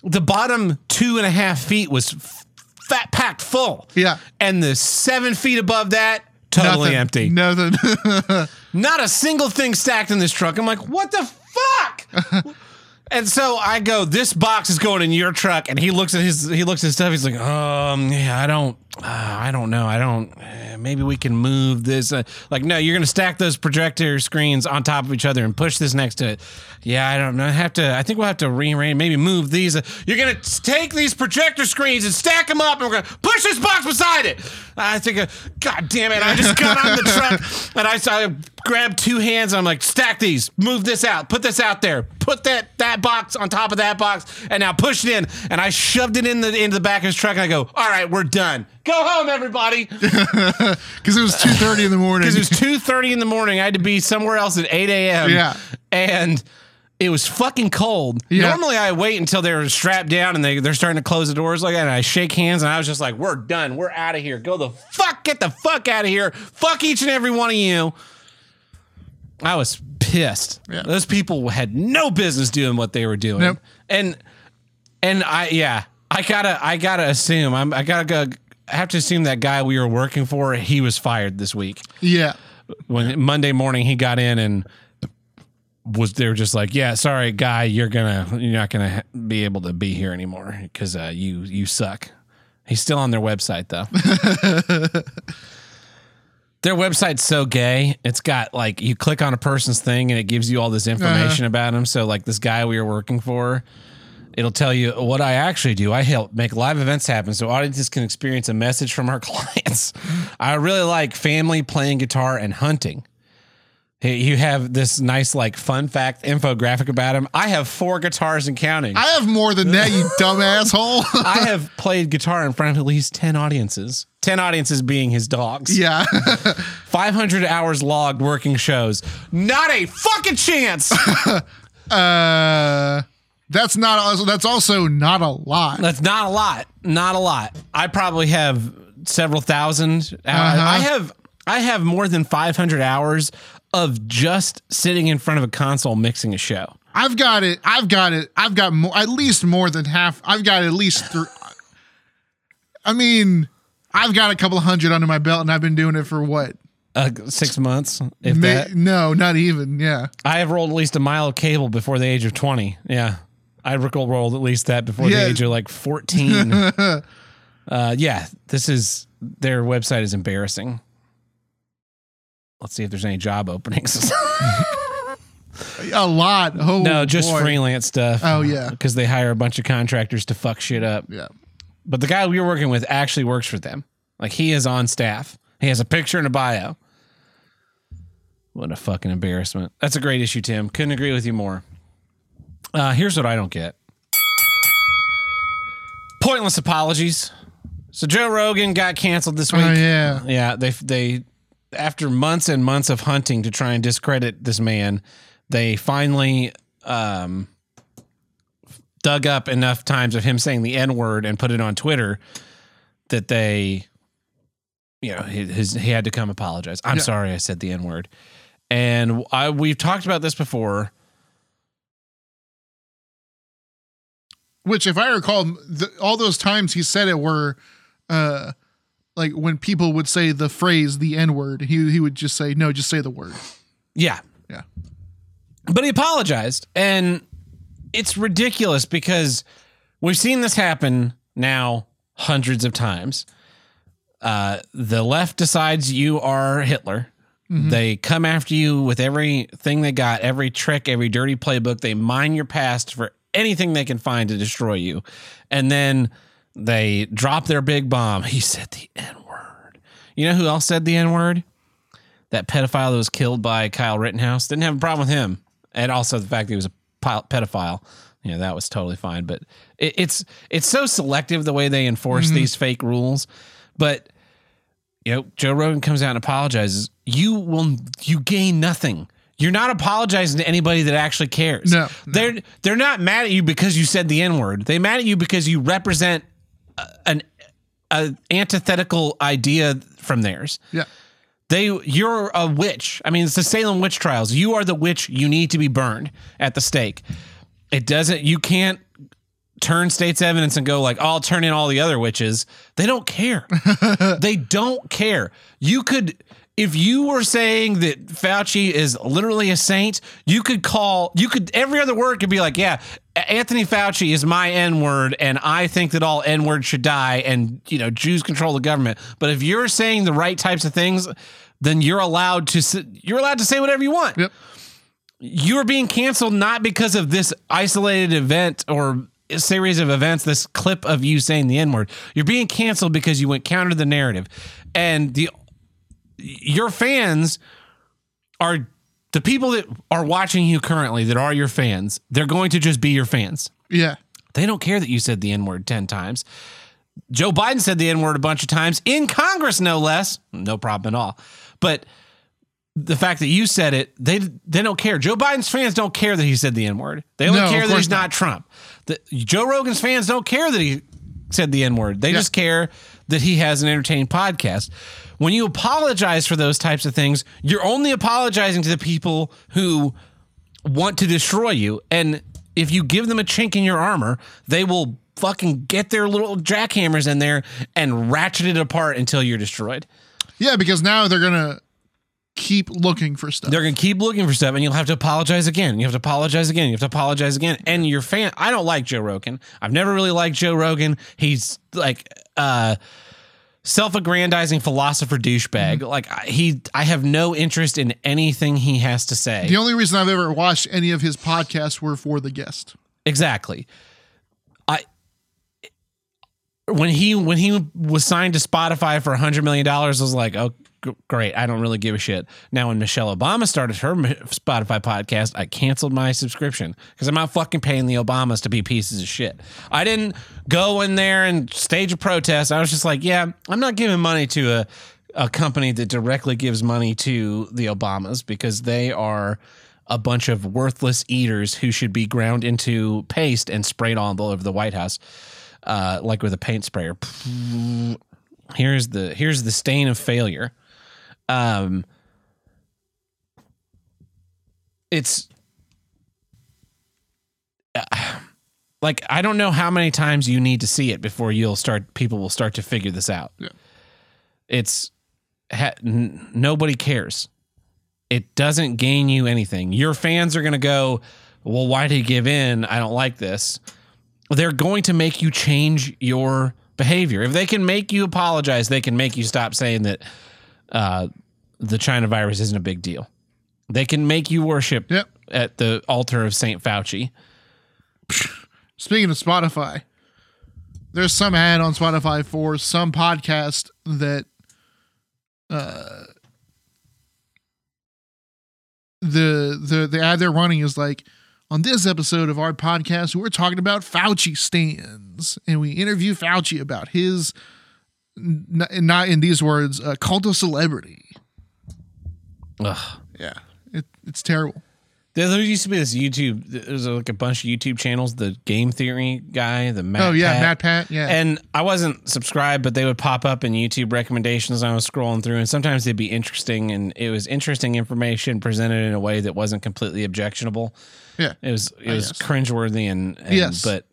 the bottom two and a half feet was f- fat packed full. Yeah. And the seven feet above that, totally Nothing. empty. Nothing. Not a single thing stacked in this truck. I'm like, what the fuck? and so I go, this box is going in your truck. And he looks at his he looks at his stuff. He's like, um, yeah, I don't, uh, I don't know, I don't. Uh, maybe we can move this. Uh, like, no, you're gonna stack those projector screens on top of each other and push this next to it. Yeah, I don't know. I have to. I think we'll have to rearrange. Maybe move these. Uh, You're gonna take these projector screens and stack them up, and we're gonna push this box beside it. I think, uh, God damn it! I just got on the truck and I, I grabbed two hands. And I'm like, stack these, move this out, put this out there, put that that box on top of that box, and now push it in. And I shoved it in the into the back of his truck. And I go, all right, we're done. Go home, everybody. Because it was two thirty in the morning. Because it was two thirty in the morning. I had to be somewhere else at eight a.m. Yeah. and it was fucking cold. Yeah. Normally, I wait until they're strapped down and they they're starting to close the doors like that, and I shake hands and I was just like, "We're done. We're out of here. Go the fuck. Get the fuck out of here. Fuck each and every one of you." I was pissed. Yeah. Those people had no business doing what they were doing, Nope. and and I yeah, I gotta I gotta assume I'm I gotta go. I have to assume that guy we were working for, he was fired this week yeah. when Monday morning he got in and was they were just like, yeah, sorry, guy, you're gonna you're not gonna be able to be here anymore because uh, you you suck. He's still on their website though. their website's so gay. It's got like you click on a person's thing and it gives you all this information about him. So like this guy we were working for. It'll tell you what I actually do. I help make live events happen so audiences can experience a message from our clients. I really like family, playing guitar, and hunting. You have this nice, like, fun fact infographic about him. I have four guitars and counting. I have more than that, you dumb asshole. I have played guitar in front of at least 10 audiences. 10 audiences being his dogs. yeah. 500 hours logged working shows. Not a fucking chance. uh, that's not. Also, that's also not a lot. That's not a lot. Not a lot. I probably have several thousand. hours. Uh-huh. I have I have more than 500 hours of just sitting in front of a console mixing a show. I've got it. I've got it. I've got more. At least more than half. I've got at least three. I mean, I've got a couple hundred under my belt, and I've been doing it for what? Uh, six months, if Ma- that. no, not even. Yeah. I have rolled at least a mile of cable before the age of 20. Yeah. I recall rolled at least that before Yeah. the age of like 14. uh, yeah, this is their website is embarrassing. Let's see if there's any job openings. A lot. Oh no, just boy. freelance stuff. Oh, yeah. Because they hire a bunch of contractors to fuck shit up. Yeah. But the guy we were working with actually works for them. Like he is on staff. He has a picture and a bio. What a fucking embarrassment. That's a great issue, Tim. Couldn't agree with you more. Uh, here's what I don't get. Pointless apologies. So Joe Rogan got canceled this week. Oh yeah. Yeah, they they after months and months of hunting to try and discredit this man, they finally um dug up enough times of him saying the N word and put it on Twitter that they you know, he, his, he had to come apologize. I'm Yeah. sorry I said the N word. And I we've talked about this before. Which, if I recall, the, all those times he said it were, uh, like when people would say the phrase "the N word," he he would just say, "No, just say the word." Yeah. Yeah. But he apologized. And it's ridiculous because we've seen this happen now hundreds of times. Uh, the left decides you are Hitler. They come after you with everything they got, every trick, every dirty playbook. They mine your past for anything they can find to destroy you. And then they drop their big bomb. He said the N word. You know who else said the N word? that pedophile that was killed by Kyle Rittenhouse. Didn't have a problem with him, and also the fact that he was a pedophile. you know that was totally fine. But it, it's it's so selective the way they enforce mm-hmm. these fake rules. But you know, Joe Rogan comes out and apologizes. You will you gain nothing. You're not apologizing to anybody that actually cares. No, no. they're they're not mad at you because you said the n word. They mad at you because you represent an a antithetical idea from theirs. Yeah. They you're a witch. I mean, it's the Salem witch trials. You are the witch. You need to be burned at the stake. It doesn't. You can't turn state's evidence and go like, "Oh, "I'll turn in all the other witches." They don't care. they don't care. You could. If you were saying that Fauci is literally a saint, you could call, you could, every other word could be like, yeah, Anthony Fauci is my N word, and I think that all N words should die, and, you know, Jews control the government. But if you're saying the right types of things, then you're allowed to, you're allowed to say whatever you want Yep. you're being canceled not because of this isolated event or a series of events, this clip of you saying the N word. You're being canceled because you went counter to the narrative. And the your fans are the people that are watching you currently that are your fans, they're going to just be your fans. Yeah. They don't care that you said the N word 10 times. Joe Biden said the N word a bunch of times in Congress, no less. No problem at all. But the fact that you said it, they they don't care. Joe Biden's fans don't care that he said the N word. They only No, care that he's not, Trump. The, Joe Rogan's fans don't care that he said the N word. They Yeah. just care that he has an entertaining podcast. When you apologize for those types of things, you're only apologizing to the people who want to destroy you. And if you give them a chink in your armor, they will fucking get their little jackhammers in there and ratchet it apart until you're destroyed. Yeah, because now they're gonna keep looking for stuff. They're gonna keep looking for stuff, and you'll have to apologize again. You have to apologize again. You have to apologize again. And your fan, I don't like Joe Rogan. I've never really liked Joe Rogan. He's like uh self-aggrandizing philosopher douchebag. Mm-hmm. Like I- he, I have no interest in anything he has to say. the only reason I've ever watched any of his podcasts were for the guest. Exactly. I when he when he was signed to Spotify for a hundred million dollars, I was like, oh, great. I don't really give a shit. Now, when Michelle Obama started her Spotify podcast, I canceled my subscription because I'm not fucking paying the Obamas to be pieces of shit. I didn't go in there and stage a protest. I was just like, yeah, I'm not giving money to a a company that directly gives money to the Obamas because they are a bunch of worthless eaters who should be ground into paste and sprayed all over the White House, uh, like with a paint sprayer. Here's the here's the stain of failure. Um, it's uh, like I don't know how many times you need to see it before you'll start. People will start to figure this out. Yeah. It's ha, n- nobody cares it doesn't gain you anything. Your fans are going to go, well, why did he give in? I don't like this. They're going to make you change your behavior. If they can make you apologize, they can make you stop saying that uh, the China virus isn't a big deal. They can make you worship Yep. at the altar of St. Fauci. Speaking of Spotify, there's some ad on Spotify for some podcast that uh the the the ad they're running is like on this episode of our podcast we're talking about Fauci stands and we interview Fauci about his n- not in these words uh, cult of celebrity. Ugh. Yeah. It, it's terrible. There, there used to be this YouTube. There's like a bunch of YouTube channels. The Game Theory guy, the Matt oh yeah, Pat. Matt Pat, yeah. And I wasn't subscribed, but they would pop up in YouTube recommendations. I was scrolling through, and sometimes they'd be interesting, and it was interesting information presented in a way that wasn't completely objectionable. yeah. It was it was cringeworthy, and, and Yes. but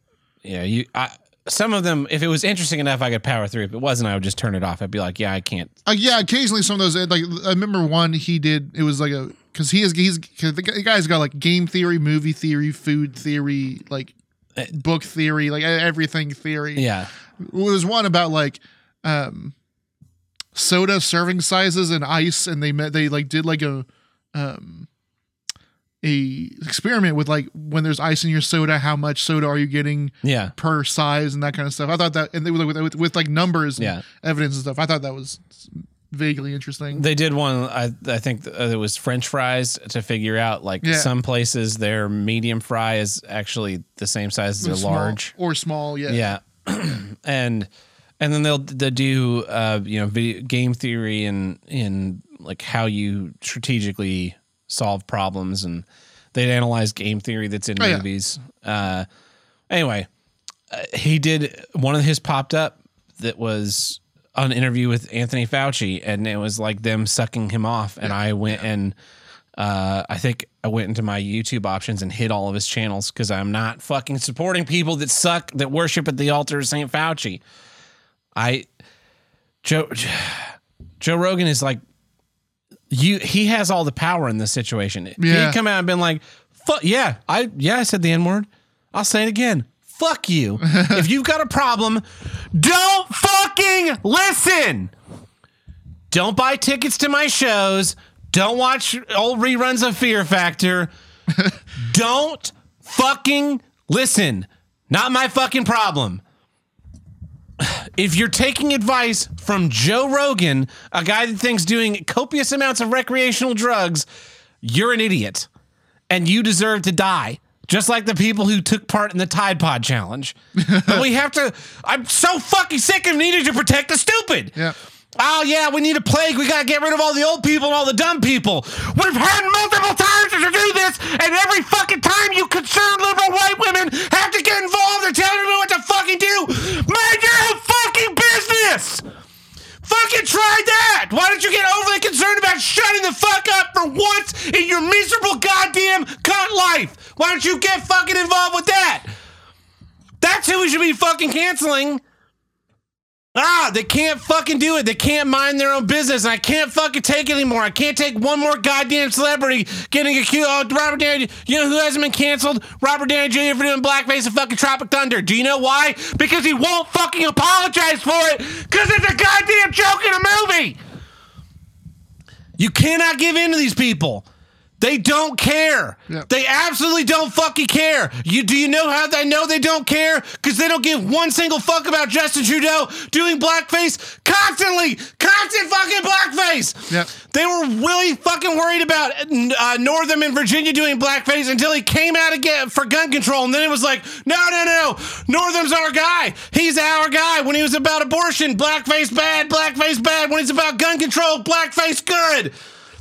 yeah, you I, some of them, if it was interesting enough, I could power through. If it wasn't, I would just turn it off. I'd be like, yeah, I can't. Uh, yeah, occasionally some of those like I remember one he did. It was like a because he is he's cause the guy- guy's got like game theory, movie theory, food theory, like book theory, like everything theory. Yeah, There was one about like um soda serving sizes and ice, and they met they like did like a um a experiment with like when there's ice in your soda, how much soda are you getting yeah. per size and that kind of stuff. I thought that, and they were with, with, with like numbers, and Yeah. evidence and stuff. I thought that was vaguely interesting. They did one. I I think uh, it was French fries to figure out like Yeah. some places their medium fry is actually the same size as their Small- large. or small, yeah. Yeah, and and then they'll they do uh you know video game theory and in like how you strategically solve problems and they'd analyze game theory that's in Oh, yeah. movies. Uh, anyway, uh, he did one of his popped up that was an interview with Anthony Fauci, and it was like them sucking him off. And I went and uh, I think I went into my YouTube options and hid all of his channels because I'm not fucking supporting people that suck that worship at the altar of Saint Fauci. I Joe Joe Rogan is like you. He has all the power in this situation. Yeah. He'd come out and been like, "Fuck yeah, I yeah, I said the n word. I'll say it again." Fuck you. if you've got a problem, don't fucking listen. Don't buy tickets to my shows. Don't watch old reruns of Fear Factor. Don't fucking listen. Not my fucking problem. If you're taking advice from Joe Rogan, a guy that thinks doing copious amounts of recreational drugs, you're an idiot. And you deserve to die. Just like the people who took part in the Tide Pod challenge. but we have to. I'm so fucking sick of needing to protect the stupid. Yeah. Oh yeah, we need a plague. We gotta get rid of all the old people and all the dumb people. We've had multiple times to do this, and every fucking time you concerned liberal white women have to get involved and tell me what to fucking do. Mind your own fucking business. Fucking try that. Why don't you get overly concerned about shutting the fuck up for once in your miserable goddamn cunt life? Why don't you get fucking involved with that? That's who we should be fucking canceling. Ah, they can't fucking do it. They can't mind their own business. and I can't fucking take it anymore. I can't take one more goddamn celebrity getting accused. Oh, Robert Downey. You know who hasn't been canceled? Robert Downey Jr. for doing blackface in fucking Tropic Thunder. Do you know why? Because he won't fucking apologize for it. Because it's a goddamn joke in a movie. You cannot give in to these people. They don't care. Yep. They absolutely don't fucking care. You do you know how they know they don't care? Because they don't give one single fuck about Justin Trudeau doing blackface constantly, constant fucking blackface. Yep. They were really fucking worried about uh, Northam and Virginia doing blackface until he came out again for gun control, and then it was like, no, no, no, Northam's our guy. He's our guy. When he was about abortion, blackface bad, blackface bad. When it's about gun control, blackface good.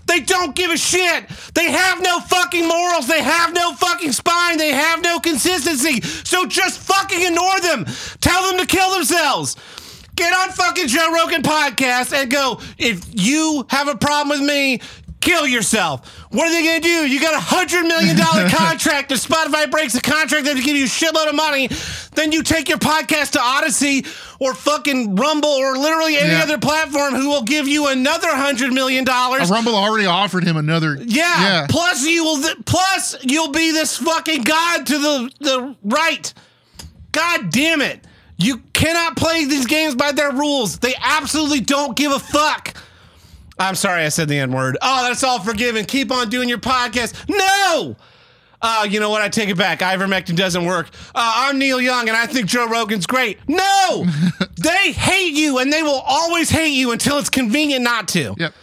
They don't give a shit. They have no fucking morals. They have no fucking spine. They have no consistency. So just fucking ignore them. Tell them to kill themselves. Get on fucking Joe Rogan podcast and go, if you have a problem with me, kill yourself. What are they going to do? You got a hundred million dollar contract. If Spotify breaks the contract, they give you a shitload of money. Then you take your podcast to Odysee or fucking Rumble or literally any Yeah. other platform who will give you another hundred million dollars. Rumble already offered him another. Yeah. Yeah. Plus you will. Th- plus you'll be this fucking god to the the right. God damn it! You cannot play these games by their rules. They absolutely don't give a fuck. I'm sorry, I said the N word. Oh, that's all forgiven. Keep on doing your podcast. No. Uh, you know what? I take it back. Ivermectin doesn't work. Uh, I'm Neil Young, and I think Joe Rogan's great. No, they hate you, and they will always hate you until it's convenient not to Yep.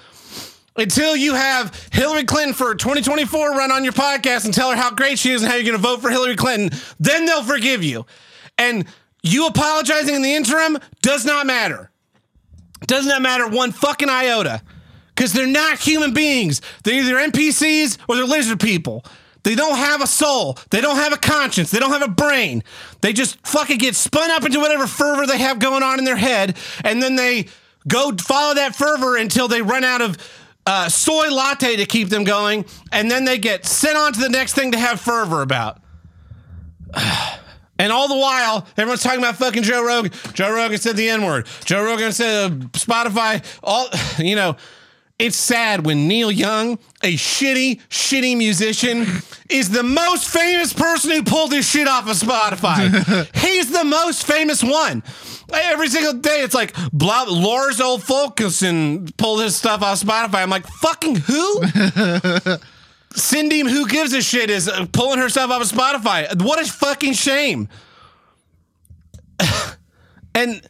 until you have Hillary Clinton for 2024 run on your podcast and tell her how great she is and how you're going to vote for Hillary Clinton, then they'll forgive you. And you apologizing in the interim does not matter. Does not matter one fucking iota. Because they're not human beings. They're either NPCs or they're lizard people. They don't have a soul. They don't have a conscience. They don't have a brain. They just fucking get spun up into whatever fervor they have going on in their head. And then they go follow that fervor until they run out of uh, soy latte to keep them going. And then they get sent on to the next thing to have fervor about. And all the while, everyone's talking about fucking Joe Rogan. Joe Rogan said the N word. Joe Rogan said uh, Spotify. All you know, it's sad when Neil Young, a shitty, shitty musician, is the most famous person who pulled his shit off of Spotify. He's the most famous one. Every single day, it's like blah, Lars Old Fulkerson pulled his stuff off Spotify. I'm like, fucking who? Cindy, who gives a shit, is pulling herself off of Spotify. What a fucking shame. and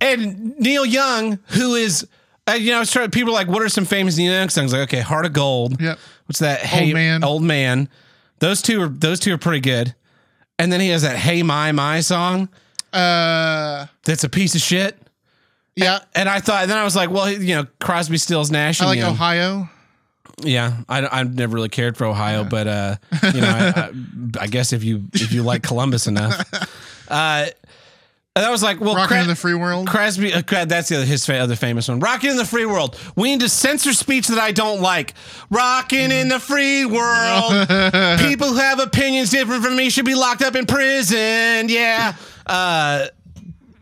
and Neil Young, who is I, you know, I was trying. People are like, what are some famous Neil Young songs? Like, okay, Heart of Gold. Yep. What's that? Hey, Man. Old man. Those two are those two are pretty good. And then he has that Hey My My song. Uh, That's a piece of shit. yeah. And I thought, then I was like, well, you know, Crosby, Stills, Nash. I like you know, Ohio. Yeah, I, I've never really cared for Ohio, but uh, you know, I, I, I guess if you if you like Columbus enough, uh, and I was like, well, Rocking Cra- in the Free World. Crosby, uh, that's the other, his fa- other famous one. Rocking in the free world. We need to censor speech that I don't like. Rocking in the free world. People who have opinions different from me should be locked up in prison. Yeah. Uh,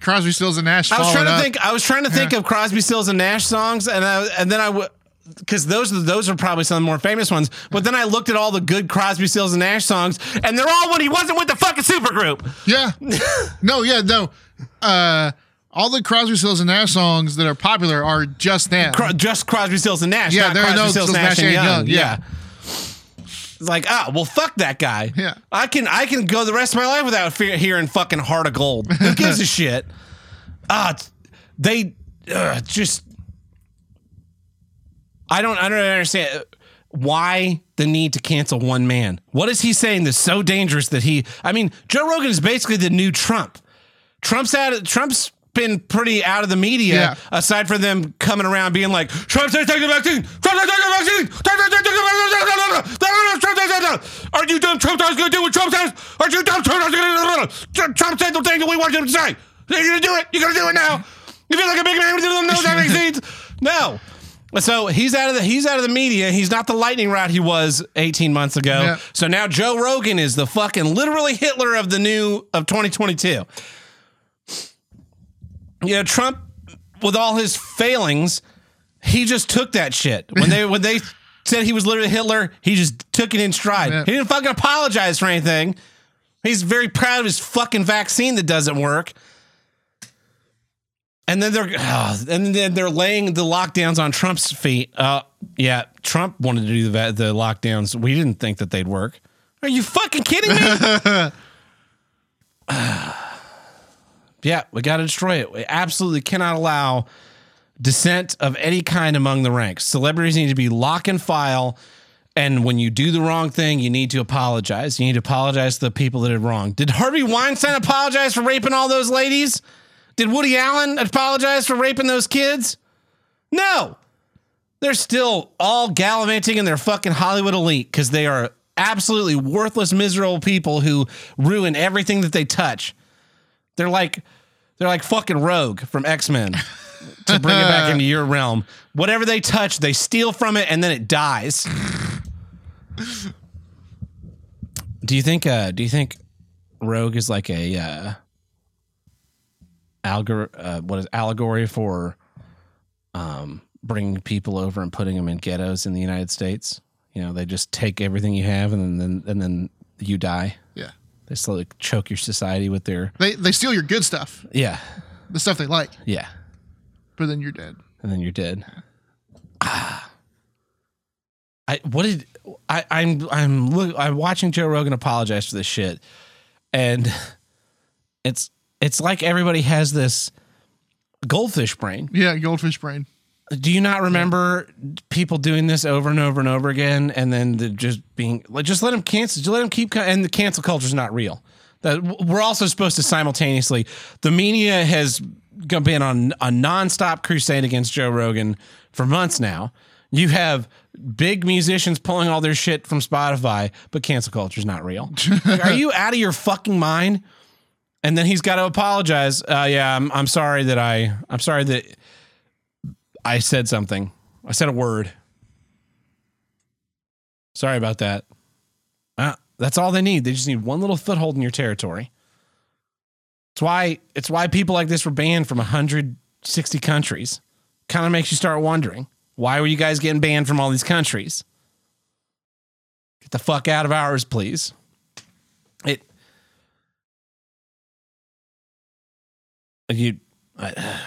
Crosby, Stills, and Nash. I was trying to up. think. I was trying to think of Crosby, Stills, and Nash songs, and I, and then I would. Because those are those are probably some of the more famous ones, but then I looked at all the good Crosby, Stills, and Nash songs, and they're all when he wasn't with the fucking supergroup. Yeah. no, yeah, no. Uh, all the Crosby, Stills, and Nash songs that are popular are just now. Cro- just Crosby, Stills, and Nash. Yeah, there are no Stills, Stills, Nash, and Young. Young, Yeah. yeah. It's like, ah, well, fuck that guy. Yeah. I can I can go the rest of my life without fear, hearing fucking Heart of Gold. Who gives a shit? Ah, they uh, just. I don't. I don't understand uh, why the need to cancel one man. What is he saying that's so dangerous that he? I mean, Joe Rogan is basically the new Trump. Trump's out. Trump's been pretty out of the media Yeah. aside from them coming around being like, Trump says take the vaccine. Trump says take the vaccine. Trump says take the vaccine. Trump says Are you dumb? Trump is going to do what Trump says. Are you dumb? Trump is going to Trump said the thing that we want him to say. You're going to do it. You're going to do it now. You feel like a big man doesn't know vaccines. No. So he's out of the he's out of the media. He's not the lightning rod he was 18 months ago. Yeah. So now Joe Rogan is the fucking literally Hitler of the new of 2022 you know, Trump, with all his failings, he just took that shit. When they when they said he was literally Hitler, he just took it in stride. Yeah. He didn't fucking apologize for anything. He's very proud of his fucking vaccine that doesn't work. And then they're oh, and then they're laying the lockdowns on Trump's feet. Uh, yeah, Trump wanted to do the the lockdowns. We didn't think that they'd work. Are you fucking kidding me? Yeah, we got to destroy it. We absolutely cannot allow dissent of any kind among the ranks. Celebrities need to be lock and file. And when you do the wrong thing, you need to apologize. You need to apologize to the people that did wrong. Did Harvey Weinstein apologize for raping all those ladies? Did Woody Allen apologize for raping those kids? No. They're still all gallivanting in their fucking Hollywood elite because they are absolutely worthless, miserable people who ruin everything that they touch. They're like they're like fucking Rogue from X Men to bring it back into your realm. Whatever they touch, they steal from it, and then it dies. do you think? Uh, do you think Rogue is like a uh, algor- uh, what is allegory for um, bringing people over and putting them in ghettos in the United States? You know, they just take everything you have, and then and then you die. Yeah. They slowly choke your society with their They they steal your good stuff, yeah, the stuff they like, yeah, but then you're dead. and then you're dead. Ah, I what did I? I'm I'm look, I'm watching Joe Rogan apologize for this shit, and it's it's like everybody has this goldfish brain. Yeah, goldfish brain. Do you not remember people doing this over and over and over again, and then the just being like, just let them cancel, just let them keep, and the cancel culture is not real. That we're also supposed to simultaneously. The media has been on a nonstop crusade against Joe Rogan for months now. You have big musicians pulling all their shit from Spotify, but cancel culture is not real. Are you out of your fucking mind? And then he's got to apologize. Uh, yeah, I'm, I'm sorry that I, I'm sorry that I said something. I said a word. Sorry about that. Uh, that's all they need. They just need one little foothold in your territory. It's why it's why people like this were banned from 160 countries. Kind of makes you start wondering why were you guys getting banned from all these countries? Get the fuck out of ours, please. It. You, I,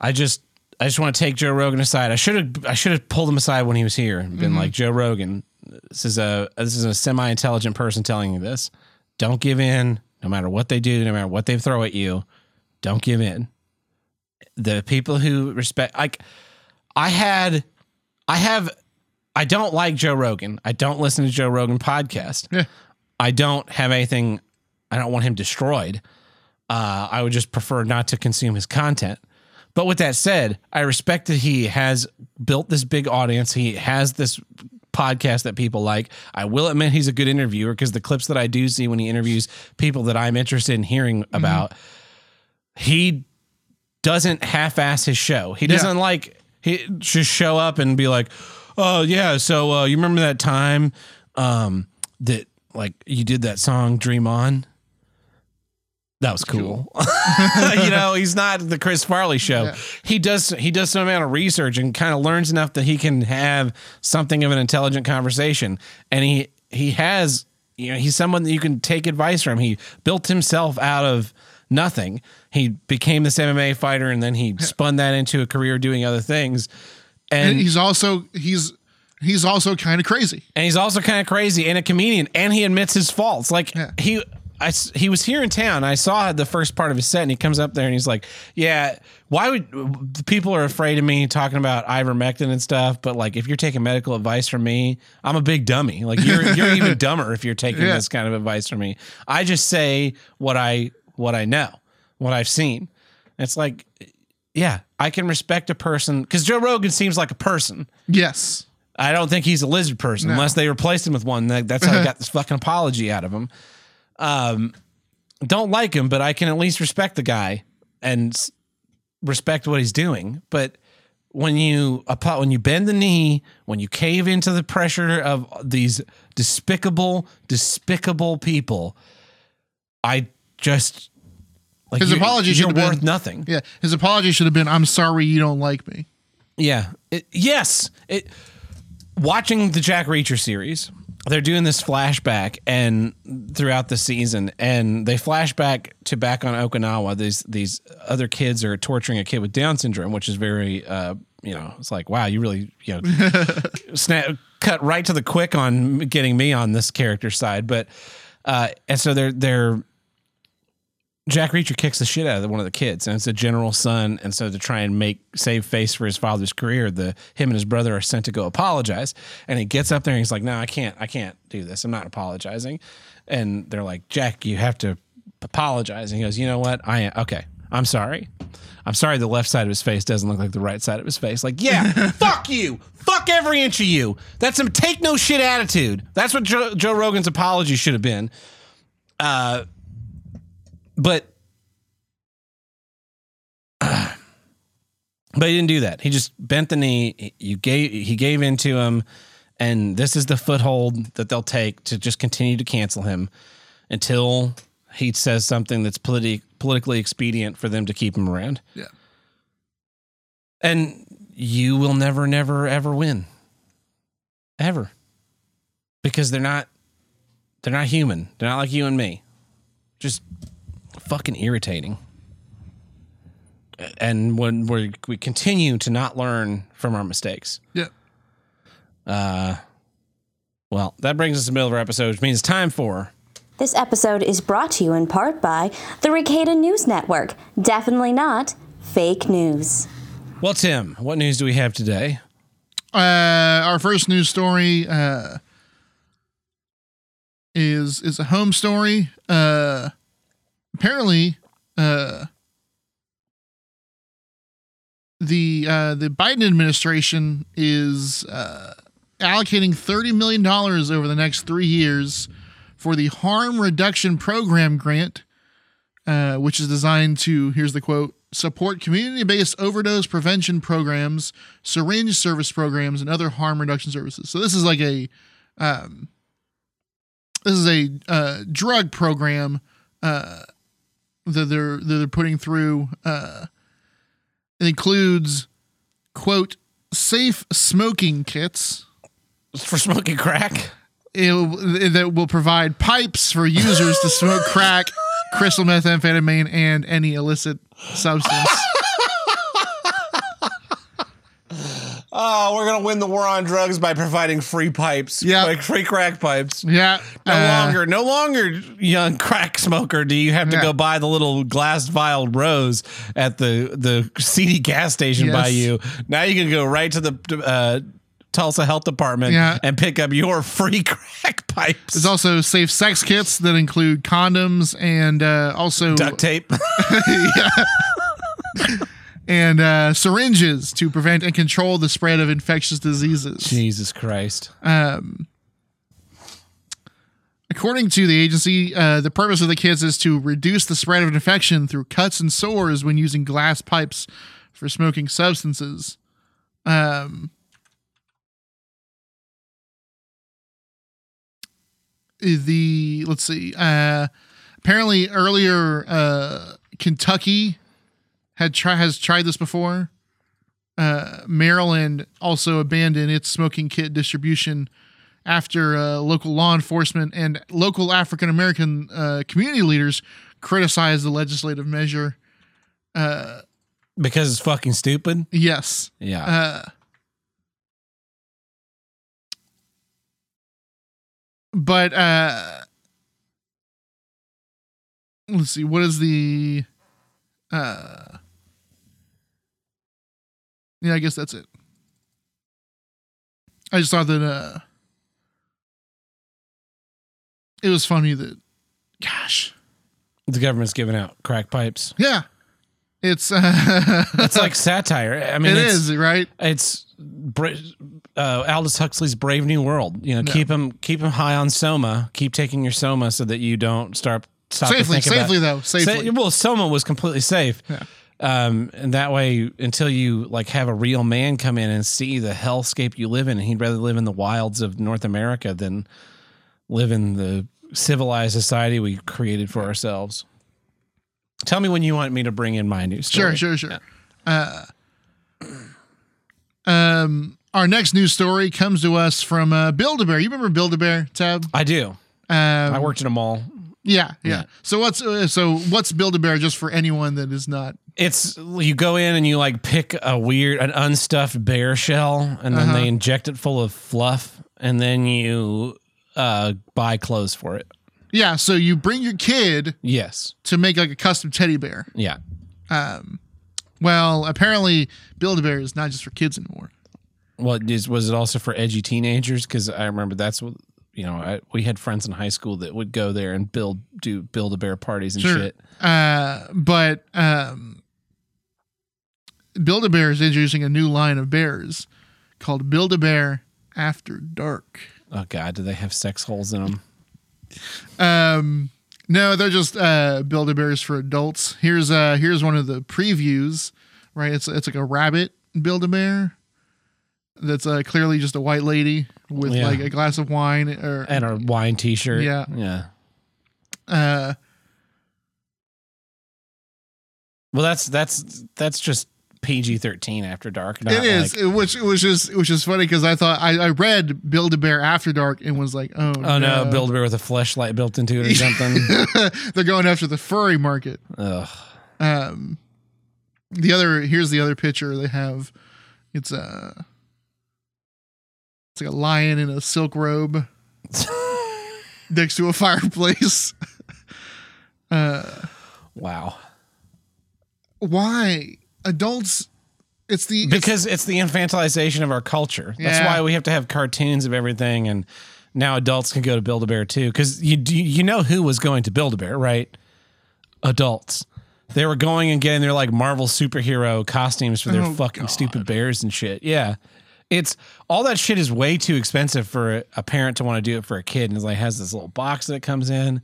I just I just want to take Joe Rogan aside. I should have I should have pulled him aside when he was here and been mm-hmm. like, Joe Rogan, this is a this is a semi intelligent person telling you this. Don't give in, no matter what they do, no matter what they throw at you. Don't give in. The people who respect like I had, I have, I don't like Joe Rogan. I don't listen to Joe Rogan podcast. Yeah. I don't have anything. I don't want him destroyed. Uh, I would just prefer not to consume his content. But with that said, I respect that he has built this big audience. He has this podcast that people like. I will admit he's a good interviewer because the clips that I do see when he interviews people that I'm interested in hearing about, he doesn't half-ass his show. He doesn't like he just show up and be like, "Oh yeah, so uh, you remember that time um, that like you did that song Dream On?" That was cool. you know, he's not the Chris Farley show. Yeah. He does he does some amount of research and kind of learns enough that he can have something of an intelligent conversation. And he he has you know, he's someone that you can take advice from. He built himself out of nothing. He became this MMA fighter and then he spun that into a career doing other things. And And he's also he's he's also kind of crazy. and he's also kind of crazy and a comedian and he admits his faults like Yeah. he I he was here in town i saw the first part of his set and he comes up there and he's like yeah why would people are afraid of me talking about ivermectin and stuff but like if you're taking medical advice from me i'm a big dummy like you're you're even dumber if you're taking Yeah. this kind of advice from me i just say what i what i know what i've seen it's like yeah i can respect a person because joe rogan seems like a person Yes. I don't think he's a lizard person No. unless they replaced him with one. That's how I got this fucking apology out of him. Um, don't like him, but I can at least respect the guy and respect what he's doing. But when you when you bend the knee, when you cave into the pressure of these despicable, despicable people, I just like His you're- apology should have worth been- nothing. Yeah. His apology should have been, "I'm sorry you don't like me." Yeah. It, yes. It watching the Jack Reacher series. They're doing this flashback and throughout the season, and they flash back to back on Okinawa. These these other kids are torturing a kid with Down syndrome, which is very, uh, you know, it's like wow, you really, you know, snap cut right to the quick on getting me on this character side. But uh, and so they're they're Jack Reacher kicks the shit out of one of the kids, and it's a general's son. And so to try and make save face for his father's career, the him and his brother are sent to go apologize. And he gets up there and he's like, "No, I can't. I can't do this. I'm not apologizing." And they're like, "Jack, you have to apologize." And he goes, "You know what? I am okay. I'm sorry. I'm sorry. The left side of his face doesn't look like the right side of his face. Like, yeah, fuck you. Fuck every inch of you. That's some take no shit attitude. That's what Joe, Joe Rogan's apology should have been." Uh, but but he didn't do that. He just bent the knee. You gave he gave into him, and this is the foothold that they'll take to just continue to cancel him until he says something that's politi- politically expedient for them to keep him around. Yeah. And you will never, never, ever win. Ever. Because they're not they're not human. They're not like you and me. Just fucking irritating. And when we we continue to not learn from our mistakes. Yeah. Uh well, that brings us to the middle of our episode, which means it's time for This episode is brought to you in part by the Ricada News Network. Definitely not fake news. Well, Tim, what news do we have today? Uh, our first news story uh, is is a home story. Uh, apparently, uh, the uh, the Biden administration is uh, allocating thirty million dollars over the next three years for the Harm Reduction Program grant, uh, which is designed to here's the quote support community based overdose prevention programs, syringe service programs, and other harm reduction services. So this is like a um, this is a uh, drug program uh, that they're that they're putting through. Uh, it includes quote safe smoking kits. For smoking crack? It that will provide pipes for users to smoke crack, crystal methamphetamine, and any illicit substance. Oh, we're gonna win the war on drugs by providing free pipes. Yeah. like free crack pipes. Yeah. No uh, longer, no longer, young crack smoker. Do you have to Yeah. go buy the little glass vial rose at the the seedy gas station by you? Now you can go right to the uh, Tulsa Health Department Yeah. and pick up your free crack pipes. There's also safe sex kits that include condoms and uh, also duct tape. and uh, syringes to prevent and control the spread of infectious diseases. Jesus Christ. Um, according to the agency, uh, the purpose of the kits is to reduce the spread of infection through cuts and sores when using glass pipes for smoking substances. Um, the let's see. Uh, apparently, earlier uh, Kentucky had try has tried this before. Uh, Maryland also abandoned its smoking kit distribution after uh, local law enforcement and local African American uh, community leaders criticized the legislative measure. Because it's fucking stupid. Yes. Yeah. Uh, but uh, let's see. What is the? Uh, yeah, I guess that's it. I just thought that uh, it was funny that, gosh, the government's giving out crack pipes. yeah, it's uh, It's like satire. I mean, it it's, is right. It's Bra- uh, Aldous Huxley's Brave New World. You know, keep him keep him high on Soma. Keep taking your Soma so that you don't start stop to Safely, think about- safely though, Sa- safely. well, Soma was completely safe. Yeah. Um, and that way, until you like have a real man come in and see the hellscape you live in, and he'd rather live in the wilds of North America than live in the civilized society we created for ourselves. Tell me when you want me to bring in my new story. Sure, sure, sure. Uh, um, our next news story comes to us from uh, Build a Bear. You remember Build a Bear, Tab? I do. Um, I worked in a mall. Yeah, yeah. Yeah. So what's uh, so what's Build a Bear? Just for anyone that is not. It's you go in and you like pick a weird an unstuffed bear shell and then Uh-huh. they inject it full of fluff and then you uh buy clothes for it. Yeah, so you bring your kid Yes. to make like a custom teddy bear. Yeah. Um well, apparently Build a Bear is not just for kids anymore. What is was it also for edgy teenagers? Because I remember that's what you know. I, we had friends in high school that would go there and build do build a bear parties and Sure. shit. Uh, but um, Build a Bear is introducing a new line of bears called Build a Bear After Dark. Oh god, do they have sex holes in them? Um, no, they're just uh, Build a Bears for adults. Here's uh, here's one of the previews. Right, it's it's like a rabbit Build a Bear. That's uh, clearly just a white lady with Yeah. like a glass of wine or And a wine T-shirt. Yeah. Yeah. uh, Well, that's that's that's just PG thirteen after dark. Not It is, like- which which is which is funny because I thought I, I read Build a Bear After Dark and was like, oh, oh no, build a bear with a flashlight built into it or something. They're going after the furry market. Ugh. Um, the other here's the other picture they have. It's a it's like a lion in a silk robe next to a fireplace. uh, Wow. why adults? It's the because it's the infantilization of our culture. That's Yeah. why we have to have cartoons of everything, and now adults can go to Build a Bear too. Because you you know who was going to Build a Bear, right? Adults. They were going and getting their like Marvel superhero costumes for their Oh, fucking God. stupid bears and shit. Yeah. It's all that shit is way too expensive for a, parent to want to do it for a kid, and it's like has this little box that comes in.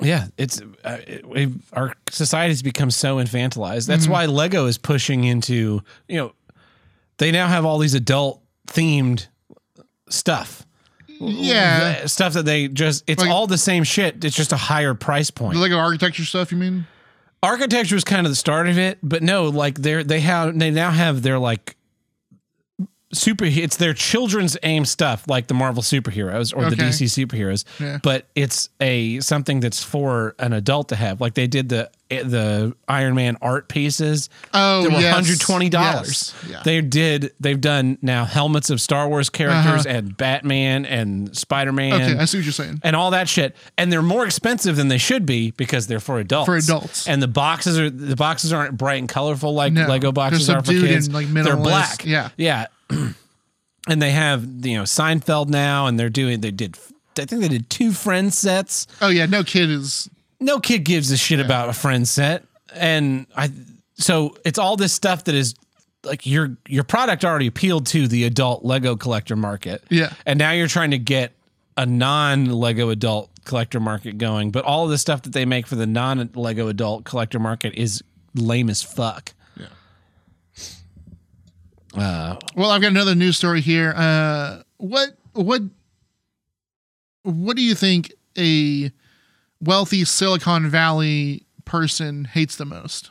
Yeah, it's uh, it, our society's become so infantilized. That's Mm-hmm. why Lego is pushing into you know they now have all these adult themed stuff. yeah. Stuff that they just it's Like- all the same shit. It's just a higher price point. The Lego architecture stuff, you mean? Architecture was kind of the start of it, but no, like they're they have they now have their like super it's their children's aim stuff like the Marvel superheroes or the DC superheroes Yeah. but it's a something that's for an adult to have like they did the the Iron Man art pieces Oh, that were yes. $120 Yes. Yeah. they did they've done now helmets of Star Wars characters Uh-huh. and Batman and Spider-Man Okay, I see what you're saying. and all that shit and they're more expensive than they should be because they're for adults For adults. and the boxes are the boxes aren't bright and colorful like No, lego boxes are for kids and, like, they're black Yeah. yeah and they have you know seinfeld now and they're doing they did i think they did two friend sets Oh yeah, no kid is. no kid gives a shit about a friend set and i so it's all this stuff that is like your your product already appealed to the adult lego collector market Yeah. and now you're trying to get a non Lego adult collector market going, but all of the stuff that they make for the non Lego adult collector market is lame as fuck. Well, I've got another news story here. Uh, what what what do you think a wealthy Silicon Valley person hates the most?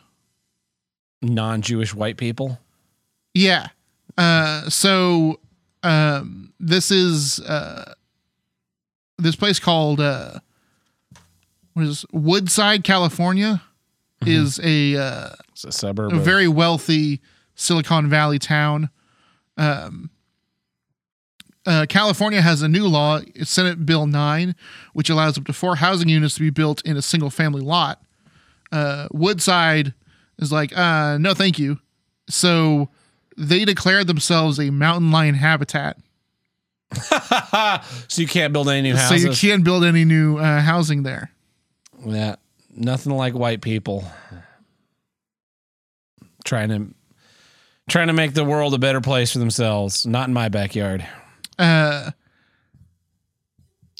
Non Jewish white people. Yeah. Uh, so um, this is uh, this place called uh, what is? Woodside, California, is a uh, It's a suburb. a very wealthy Silicon Valley town. Um, uh, California has a new law, it's Senate Bill 9, which allows up to four housing units to be built in a single family lot. Uh, Woodside is like, uh, no, thank you. So they declared themselves a mountain lion habitat. so you can't build any new houses. So you can't build any new uh, housing there. Yeah, nothing like white people trying to trying to make the world a better place for themselves. Not in my backyard. Uh,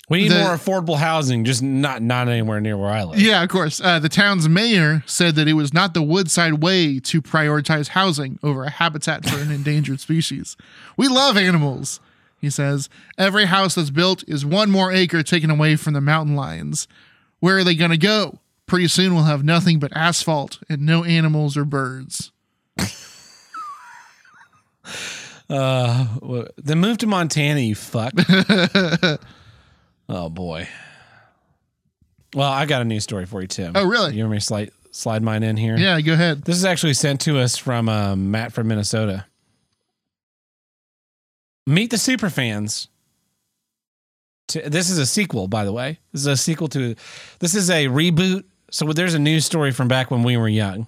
We need The- more affordable housing, just not not anywhere near where I live. Yeah, of course. Uh, the town's mayor said that it was not the Woodside way to prioritize housing over a habitat for an endangered species. We love animals, he says. Every house that's built is one more acre taken away from the mountain lions. Where are they going to go? Pretty soon we'll have nothing but asphalt and no animals or birds. Uh, then move to Montana, you fuck. oh boy. Well, I got a news story for you, Tim. Oh, really? You want me to slide slide mine in here? Yeah, go ahead. This is actually sent to us from um, Matt from Minnesota. Meet the Superfans. To, this is a sequel, by the way. This is a sequel to. This is a reboot. So there's a news story from back when we were young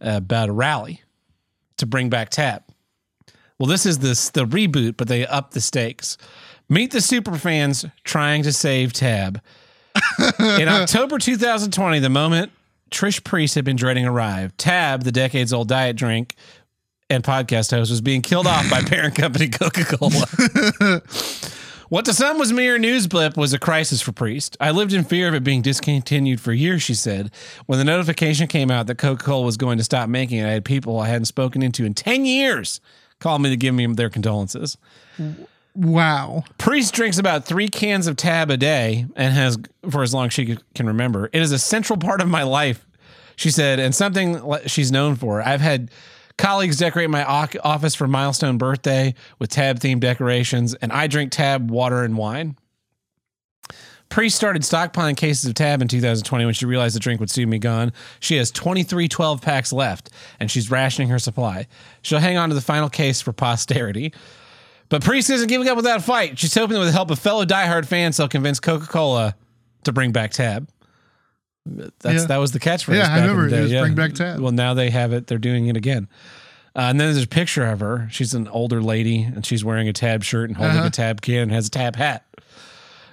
uh, about a rally to bring back Tab. Well, this is this the reboot, but they up the stakes. Meet the Superfans trying to save Tab. In October 2020, the moment Trish Priest had been dreading arrived, Tab, the decades old diet drink and podcast host, was being killed off by parent company Coca Cola. what to some was mere news blip was a crisis for Priest. I lived in fear of it being discontinued for years, she said. When the notification came out that Coca Cola was going to stop making it, I had people I hadn't spoken into in 10 years call me to give me their condolences. Wow. Priest drinks about three cans of tab a day and has for as long as she can remember. It is a central part of my life, she said, and something she's known for. I've had colleagues decorate my office for milestone birthday with tab themed decorations, and I drink tab water and wine. Priest started stockpiling cases of tab in 2020 when she realized the drink would soon be gone. She has 23 12 packs left, and she's rationing her supply. She'll hang on to the final case for posterity. But Priest isn't giving up without a fight. She's hoping that with the help of fellow diehard fans, they'll convince Coca Cola to bring back Tab. That's Yeah. that was the catchphrase. Yeah, I remember it was yeah. bring back Tab. Well, now they have it. They're doing it again. Uh, and then there's a picture of her. She's an older lady, and she's wearing a Tab shirt and holding Uh-huh. a Tab can and has a Tab hat.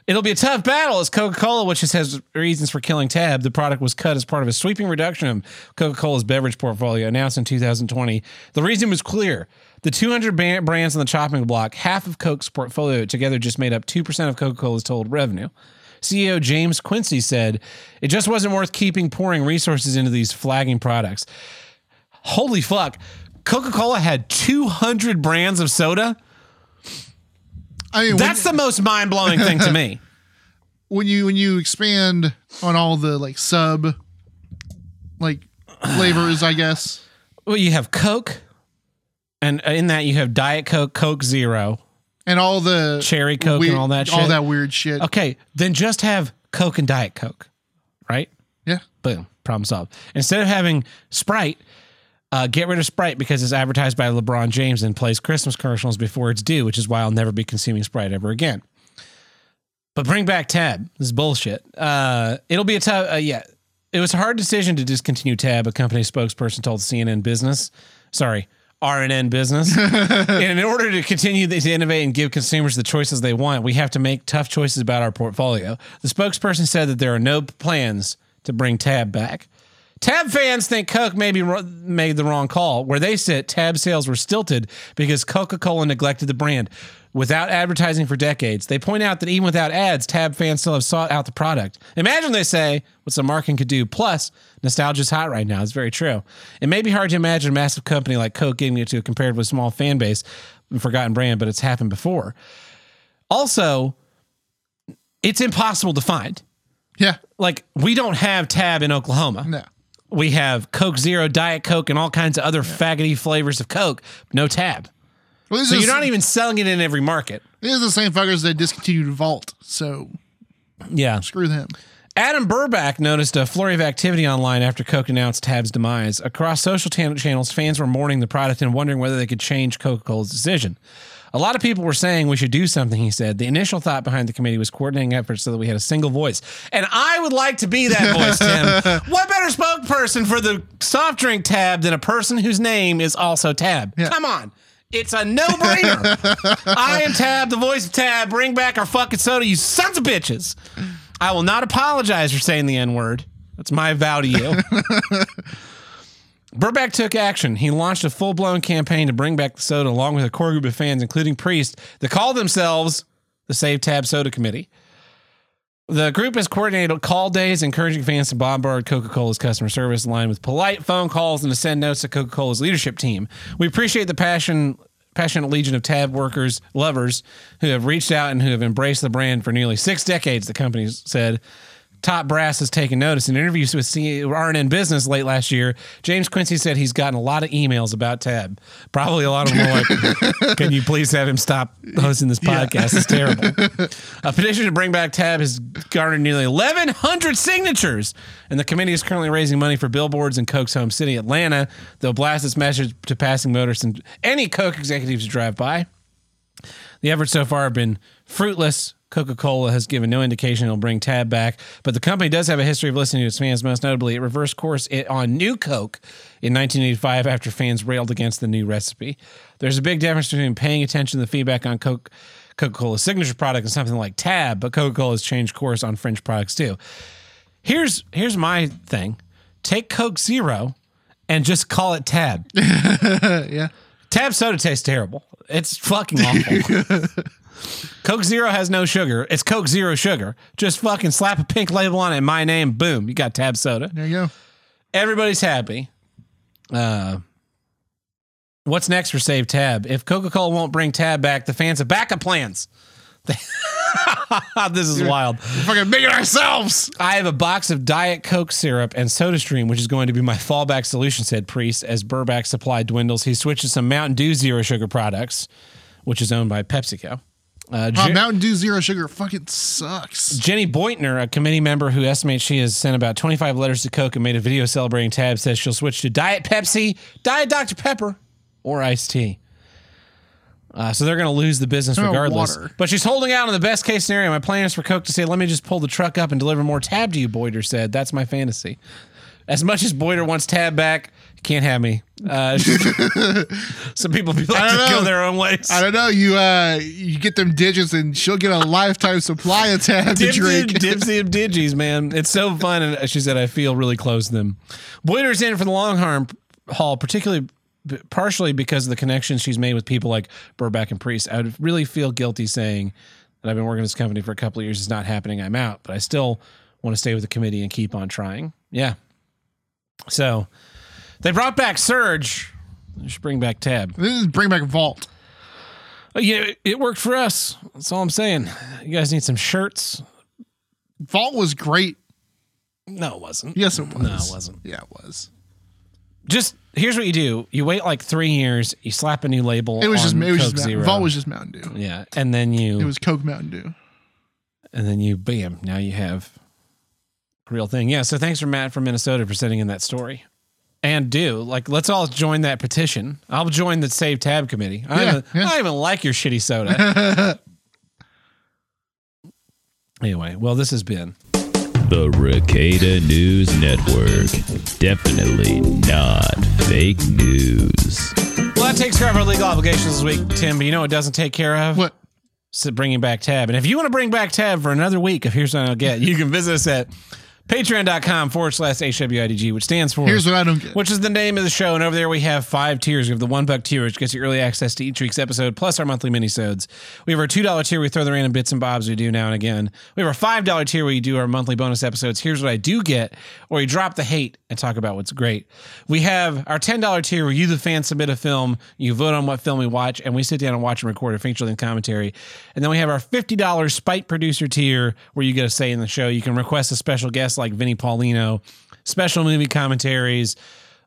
It'll be a tough battle as Coca Cola, which has reasons for killing Tab. The product was cut as part of a sweeping reduction of Coca Cola's beverage portfolio announced in 2020. The reason was clear. The 200 ban- brands on the chopping block, half of Coke's portfolio together just made up 2% of Coca Cola's total revenue. CEO James Quincey said, It just wasn't worth keeping pouring resources into these flagging products. Holy fuck. Coca Cola had 200 brands of soda? I mean, That's the most mind blowing thing to me. when you when you expand on all the like sub like flavors, I guess. Well, you have Coke, And uh, in that you have Diet Coke, Coke Zero, and all the Cherry Coke and all that all that weird shit. Okay, then just have Coke and Diet Coke, right? Yeah, Boom, problem solved. Instead of having Sprite, uh, get rid of Sprite because it's advertised by LeBron James and plays Christmas commercials before it's due, which is why I'll never be consuming Sprite ever again. But bring back Tab. This is bullshit. Uh, it'll be a tough. Uh, yeah, it was a hard decision to discontinue Tab. A company spokesperson told CNN Business. Sorry, RNN Business. and in order to continue to innovate and give consumers the choices they want, we have to make tough choices about our portfolio. The spokesperson said that there are no plans to bring Tab back. Tab fans think Coke maybe made the wrong call. Where they sit, Tab sales were stilted because Coca Cola neglected the brand. Without advertising for decades, they point out that even without ads, Tab fans still have sought out the product. Imagine they say what some marketing could do. Plus, nostalgia's hot right now. It's very true. It may be hard to imagine a massive company like Coke giving it to a comparatively small fan base, and forgotten brand, but it's happened before. Also, it's impossible to find. yeah, Like, we don't have Tab in Oklahoma no. We have Coke Zero, Diet Coke, and all kinds of other faggoty flavors of Coke. No tab. Well, So you're not even selling it in every market. These are the same fuckers that discontinued Vault. So Yeah. screw them. Adam Burback noticed a flurry of activity online after Coke announced Tab's demise. Across social tan- channels, fans were mourning the product and wondering whether they could change Coca Cola's decision. A lot of people were saying we should do something, he said. The initial thought behind the committee was coordinating efforts so that we had a single voice. And I would like to be that voice, Tim. What better spokesperson for the soft drink tab than a person whose name is also Tab? Yeah. Come on. It's a no brainer. I am Tab, the voice of Tab. Bring back our fucking soda, you sons of bitches. I will not apologize for saying the N word. That's my vow to you. Burback took action. He launched a full blown campaign to bring back the soda along with a core group of fans, including Priest, that call themselves the Save Tab Soda Committee. The group has coordinated call days, encouraging fans to bombard Coca Cola's customer service line with polite phone calls and to send notes to Coca Cola's leadership team. We appreciate the passion, passionate legion of Tab workers, lovers who have reached out and who have embraced the brand for nearly six decades, the company said. Top brass has taken notice. In interviews with RNN Business late last year, James Quincey said he's gotten a lot of emails about Tab. Probably a lot of them like, "Can you please have him stop hosting this podcast? It's terrible." A petition to bring back Tab has garnered nearly 1,100 signatures, and the committee is currently raising money for billboards in Coke's home city, Atlanta. They'll blast this message to passing motorists and any Coke executives who drive by. The efforts so far have been fruitless. Coca Cola has given no indication it'll bring Tab back, but the company does have a history of listening to its fans. Most notably, it reversed course it on New Coke in 1985 after fans railed against the new recipe. There's a big difference between paying attention to the feedback on Coke. Coca Cola's signature product and something like Tab, but Coca Cola has changed course on French products too. Here's here's my thing: take Coke Zero and just call it Tab. yeah. Tab soda tastes terrible. It's fucking awful. Coke Zero has no sugar. It's Coke Zero sugar. Just fucking slap a pink label on it, and my name, boom, you got Tab soda. There you go. Everybody's happy. Uh, what's next for Save Tab? If Coca Cola won't bring Tab back, the fans have backup plans. this is wild. We're fucking make it ourselves. I have a box of Diet Coke syrup and SodaStream, which is going to be my fallback solution, said Priest. As Burback's supply dwindles, he switched to some Mountain Dew Zero Sugar products, which is owned by PepsiCo. Uh, Mountain Dew Zero Sugar fucking sucks. Jenny Beutner, a committee member who estimates she has sent about 25 letters to Coke and made a video celebrating Tab, says she'll switch to Diet Pepsi, Diet Dr. Pepper, or iced tea. Uh, so they're going to lose the business about regardless. water? But she's holding out on the best case scenario. My plan is for Coke to say, let me just pull the truck up and deliver more Tab to you, Boyder said. That's my fantasy. As much as Boyder wants Tab back, can't have me. Uh, some people be like to go their own ways. I don't know. You uh, you get them digits, and she'll get a lifetime supply of tab to drink. Dipsy of Digis, man. It's so fun. And she said, I feel really close to them. Boyder's in for the long harm haul, particularly partially because of the connections she's made with people like Burback and Priest. I would really feel guilty saying that I've been working this company for a couple of years. It's not happening. I'm out, but I still want to stay with the committee and keep on trying. Yeah. So they brought back Surge. They should bring back Tab. This is bring back Vault. Uh, Yeah, it worked for us. That's all I'm saying. You guys need some shirts. Vault was great. No, it wasn't. Yes, it was. No, it wasn't. Yeah, it was. just here's what you do: you wait like three years, you slap a new label. It was just it was Coke just Mountain, Zero. Vault was just Mountain Dew. yeah, and then you It was Coke Mountain Dew. and then you bam, now you have a real thing. Yeah. So thanks for Matt from Minnesota for sending in that story. And do like let's all join that petition. I'll join the Save Tab committee. I, Yeah, don't, even, yeah. I don't even like your shitty soda. anyway, well, this has been The Ricada News Network. Definitely not fake news. well. That takes care of our legal obligations this week, Tim. But you know what it doesn't take care of? What? So bringing back Tab. And if you want to bring back Tab for another week of Here's What I'll Get, you can visit us at patreon.com forward slash HWIDG, which stands for Here's what I don't get. which is the name of the show. And over there, we have five tiers. We have the one buck tier, which gets you early access to each week's episode, plus our monthly minisodes. We have our two dollar tier. We throw the random bits and bobs we do now and again. We have our five dollar tier where you do our monthly bonus episodes. Here's what I do get, or you drop the hate and talk about what's great. We have our ten dollar tier where you, the fan, submit a film. You vote on what film we watch, and we sit down and watch and record a feature length commentary. And then we have our fifty dollars spite producer tier where you get a say in the show. You can request a special guest like Vinny Paulino, special movie commentaries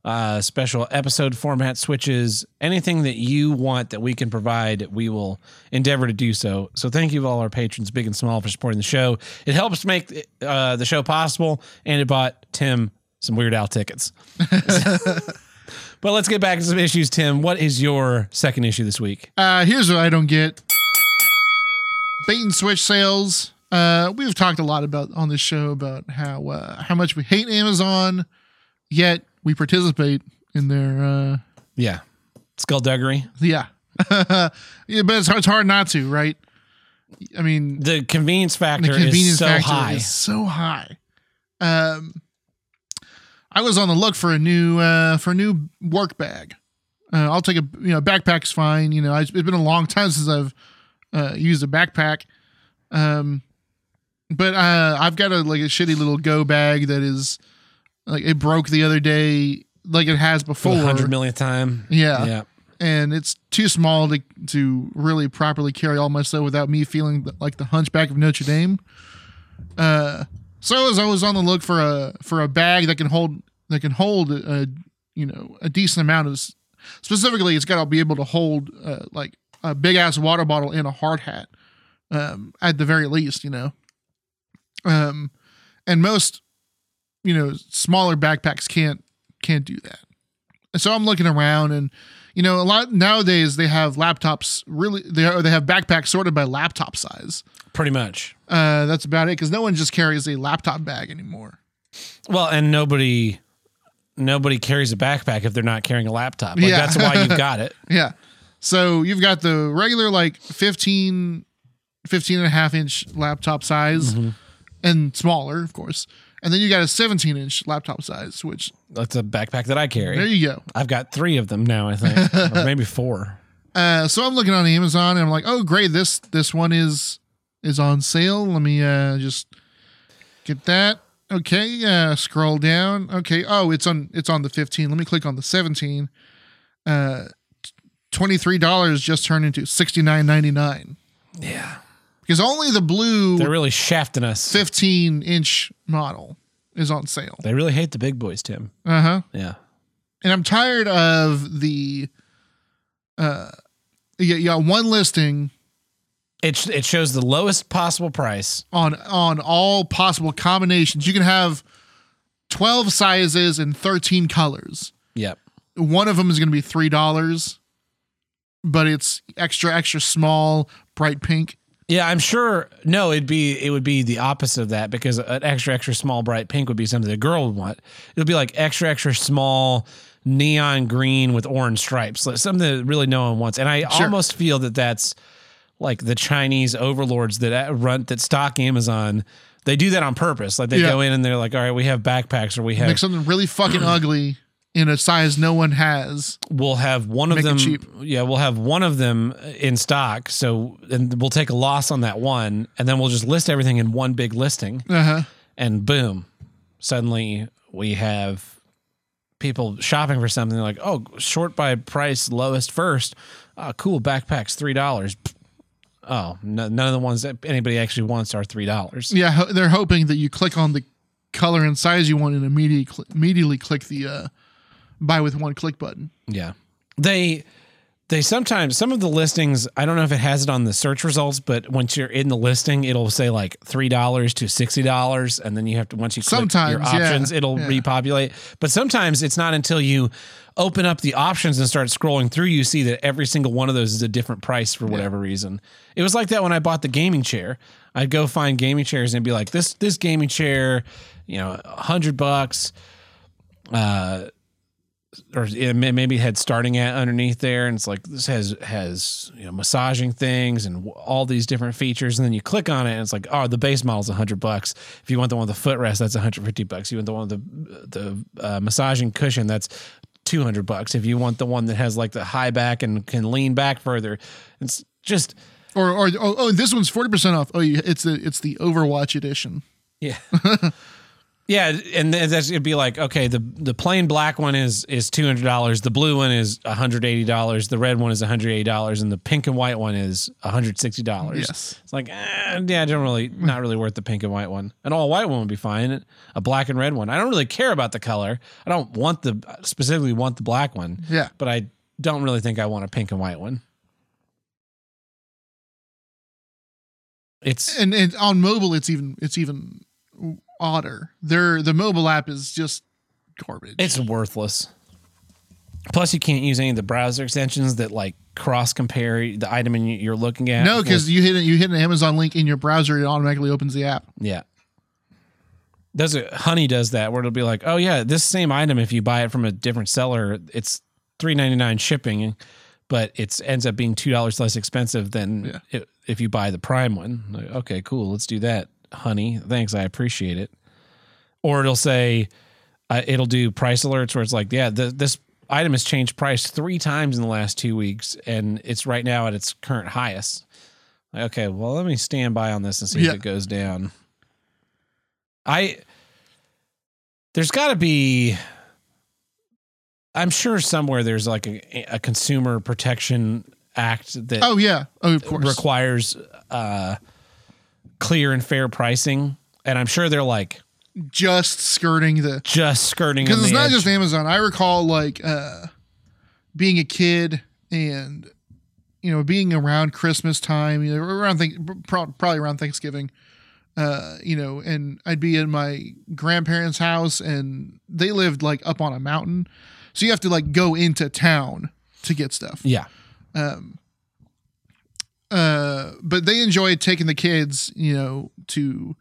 uh, special episode format switches, anything that you want that we can provide, we will endeavor to do so. So thank you to all our patrons, big and small, for supporting the show. It helps make uh, the show possible, and it bought Tim some Weird Al tickets. but let's get back to some issues, Tim. What is your second issue this week? Uh, here's what I don't get. Bait and switch sales. Uh, we've talked a lot about on this show about how uh, how much we hate Amazon, yet we participate in their uh, Yeah, skullduggery. yeah. yeah, but it's, it's hard not to, right? I mean, The convenience factor the convenience is so factor high. is so high. Um, I was on the look for a new uh, for a new work bag. Uh, I'll take a you know backpack's fine. You know, I, it's been a long time since I've uh, used a backpack. Um, but uh, I've got a like a shitty little go bag that is like it broke the other day, like it has for before. hundred millionth time. Yeah. yeah. and it's too small to to really properly carry all my stuff without me feeling like the Hunchback of Notre Dame. Uh, so I was always on the look for a for a bag that can hold that can hold a you know a decent amount of specifically it's got to be able to hold uh, like a big ass water bottle and a hard hat um, at the very least you know um and most you know smaller backpacks can't can't do that and so I'm looking around and you know a lot nowadays they have laptops really they are, they have backpacks sorted by laptop size Pretty much. uh, that's about it because no one just carries a laptop bag anymore Well, and nobody nobody carries a backpack if they're not carrying a laptop. Like Yeah. that's why you've got it. Yeah. So you've got the regular like 15, 15 and a half inch laptop size and smaller, of course. And then you got a 17 inch laptop size, which That's a backpack that I carry. there you go. I've got three of them now, I think. or maybe four. Uh, so I'm looking on Amazon and I'm like, oh great, this this one is is on sale. Let me uh just get that. Okay, uh scroll down. Okay. Oh, it's on it's on the 15. Let me click on the 17. Uh $23 just turned into $69.99 Yeah. Because only the blue They're really shafting us. 15 inch model is on sale. They really hate the big boys, Tim. Uh huh. Yeah. And I'm tired of the. Uh, yeah, yeah, one listing It, sh- it shows the lowest possible price. on on all possible combinations. You can have 12 sizes and 13 colors. Yep. One of them is going to be three dollars, but it's extra extra small, bright pink. Yeah, I'm sure. No, it'd be it would be the opposite of that because an extra extra small bright pink would be something the girl would want. It would be like extra extra small neon green with orange stripes, something that really no one wants. And I Sure. almost feel that that's like the Chinese overlords that uh, run that stock Amazon. They do that on purpose. Like they Yeah. go in and they're like, "All right, we have backpacks, or we have Make something really fucking ugly in a size no one has. we'll have one of them cheap. yeah we'll have one of them in stock so and we'll take a loss on that one and then we'll just list everything in one big listing Uh huh. and boom suddenly we have people shopping for something like oh short by price lowest first oh, cool backpacks three dollars oh no, none of the ones that anybody actually wants are three dollars Yeah, ho- they're hoping that you click on the color and size you want and immediately immediately click the uh, buy with one click button. Yeah. They they sometimes some of the listings, I don't know if it has it on the search results, but once you're in the listing, it'll say like three dollars to sixty dollars, and then you have to once you click Sometimes, your yeah, options, it'll yeah. repopulate. But sometimes it's not until you open up the options and start scrolling through, you see that every single one of those is a different price for whatever reason. It was like that when I bought the gaming chair. I'd go find gaming chairs and be like, this this gaming chair, you know, a hundred bucks. Uh or maybe it had starting at underneath there and it's like this has has you know massaging things and all these different features and then you click on it and it's like oh the base model's 100 bucks if you want the one with the footrest that's 150 bucks you want the one with the the uh, massaging cushion that's 200 bucks if you want the one that has like the high back and can lean back further it's just Or or oh, oh this one's forty percent off. Oh, it's the it's the Overwatch edition. Yeah. yeah, and that's it'd be like, okay, the the plain black one is is two hundred dollars, the blue one is hundred eighty dollars, the red one is hundred eighty dollars, and the pink and white one is hundred sixty dollars. Yes. It's like, eh, yeah, I don't really not really worth the pink and white one. An all white one would be fine. A black and red one. I don't really care about the color. I don't want the specifically want the black one. Yeah. But I don't really think I want a pink and white one. It's And and on mobile, it's even it's even odder. Their the mobile app is just garbage. It's worthless. Plus, you can't use any of the browser extensions that like cross compare the item you're looking at. no, because you hit it, you hit an Amazon link in your browser, it automatically opens the app. yeah, does it? Honey does that where it'll be like, oh yeah, this same item if you buy it from a different seller, it's three ninety nine shipping, but it ends up being two dollars less expensive than Yeah. i- if you buy the Prime one. Like, okay, cool, let's do that, honey. Thanks, I appreciate it. Or it'll say, uh, it'll do price alerts where it's like, yeah, the, this item has changed price three times in the last two weeks, and it's right now at its current highest. Like, okay, well, let me stand by on this and see Yeah. if it goes down. I there's got to be. I'm sure somewhere there's like a, a consumer protection act that Oh yeah, oh of course. requires uh, clear and fair pricing, and I'm sure they're like just skirting the just skirting because it's the not edge. just Amazon. I recall like uh being a kid and you know being around Christmas time, you know, around think probably around Thanksgiving. Uh, you know, and I'd be in my grandparents' house, and they lived like up on a mountain, so you have to like go into town to get stuff. yeah. Uh, but they enjoyed taking the kids, you know, to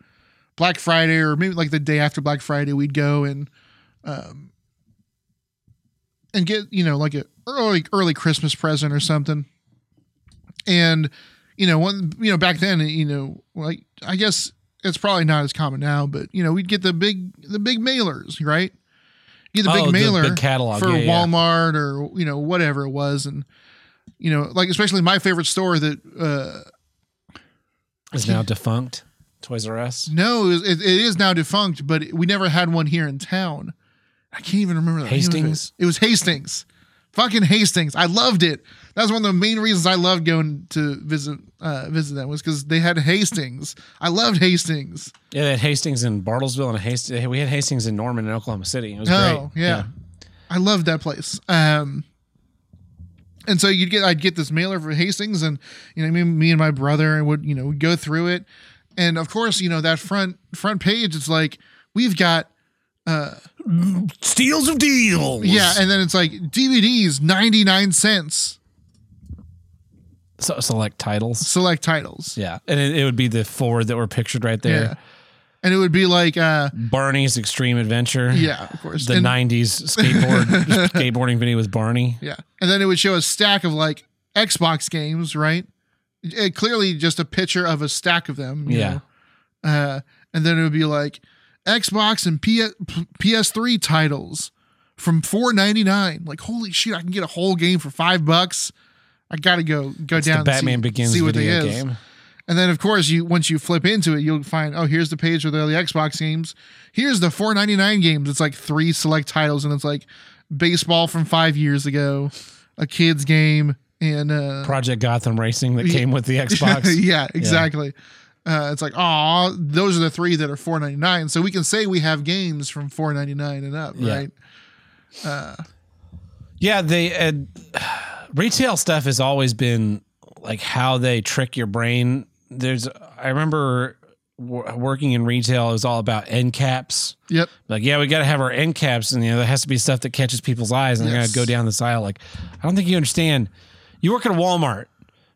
Black Friday or maybe like the day after Black Friday, we'd go and, um, and get you know like a early early Christmas present or something. And you know one you know back then you know like I guess it's probably not as common now, but you know we'd get the big the big mailers right. Get the Oh, big the mailer big catalog. for Yeah, yeah. Walmart or you know whatever it was, and you know like especially my favorite store that uh, Is now defunct. Toys R Us. No, it, it, it is now defunct, but we never had one here in town. I can't even remember the Hastings? it. It was Hastings, fucking Hastings. I loved it. That was one of the main reasons I loved going to visit uh, visit them was because they had Hastings. I loved Hastings. Yeah, they had Hastings in Bartlesville and Hastings. We had Hastings in Norman and Oklahoma City. It was Oh great. yeah. I loved that place. Um, and so you'd get I'd get this mailer for Hastings, and you know me, me and my brother would you know go through it, and of course you know that front front page it's like we've got uh Steals of deals. yeah, and then it's like DVDs ninety nine cents So, select titles. select titles. Yeah, and it, it would be the four that were pictured right there. And it would be like, uh, Barney's Extreme Adventure. yeah, of course. The and, '90s skateboard skateboarding video with Barney. Yeah. And then it would show a stack of like Xbox games, right? It, clearly just a picture of a stack of them. Yeah. Uh, and then it would be like Xbox and P- PS3 titles from four ninety nine. Like, holy shit, I can get a whole game for five bucks. I gotta go go It's down. the Batman see, Begins see what video they is. And then of course you once you flip into it, you'll find oh here's the page with all the Xbox games. Here's the 499 games. It's like three select titles, and it's like baseball from five years ago, a kids game, and uh Project Gotham Racing that came with the Xbox. yeah, exactly. Uh, it's like oh those are the three that are 499. So we can say we have games from 499 and up, Yeah. right? Uh, Yeah, they uh, retail stuff has always been like how they trick your brain. There's, I remember working in retail. It was all about end caps. Yep. Like, yeah, we got to have our end caps, and you know there has to be stuff that catches people's eyes, and they're Yes. gonna go down this aisle. Like, I don't think you understand. You work at a Walmart.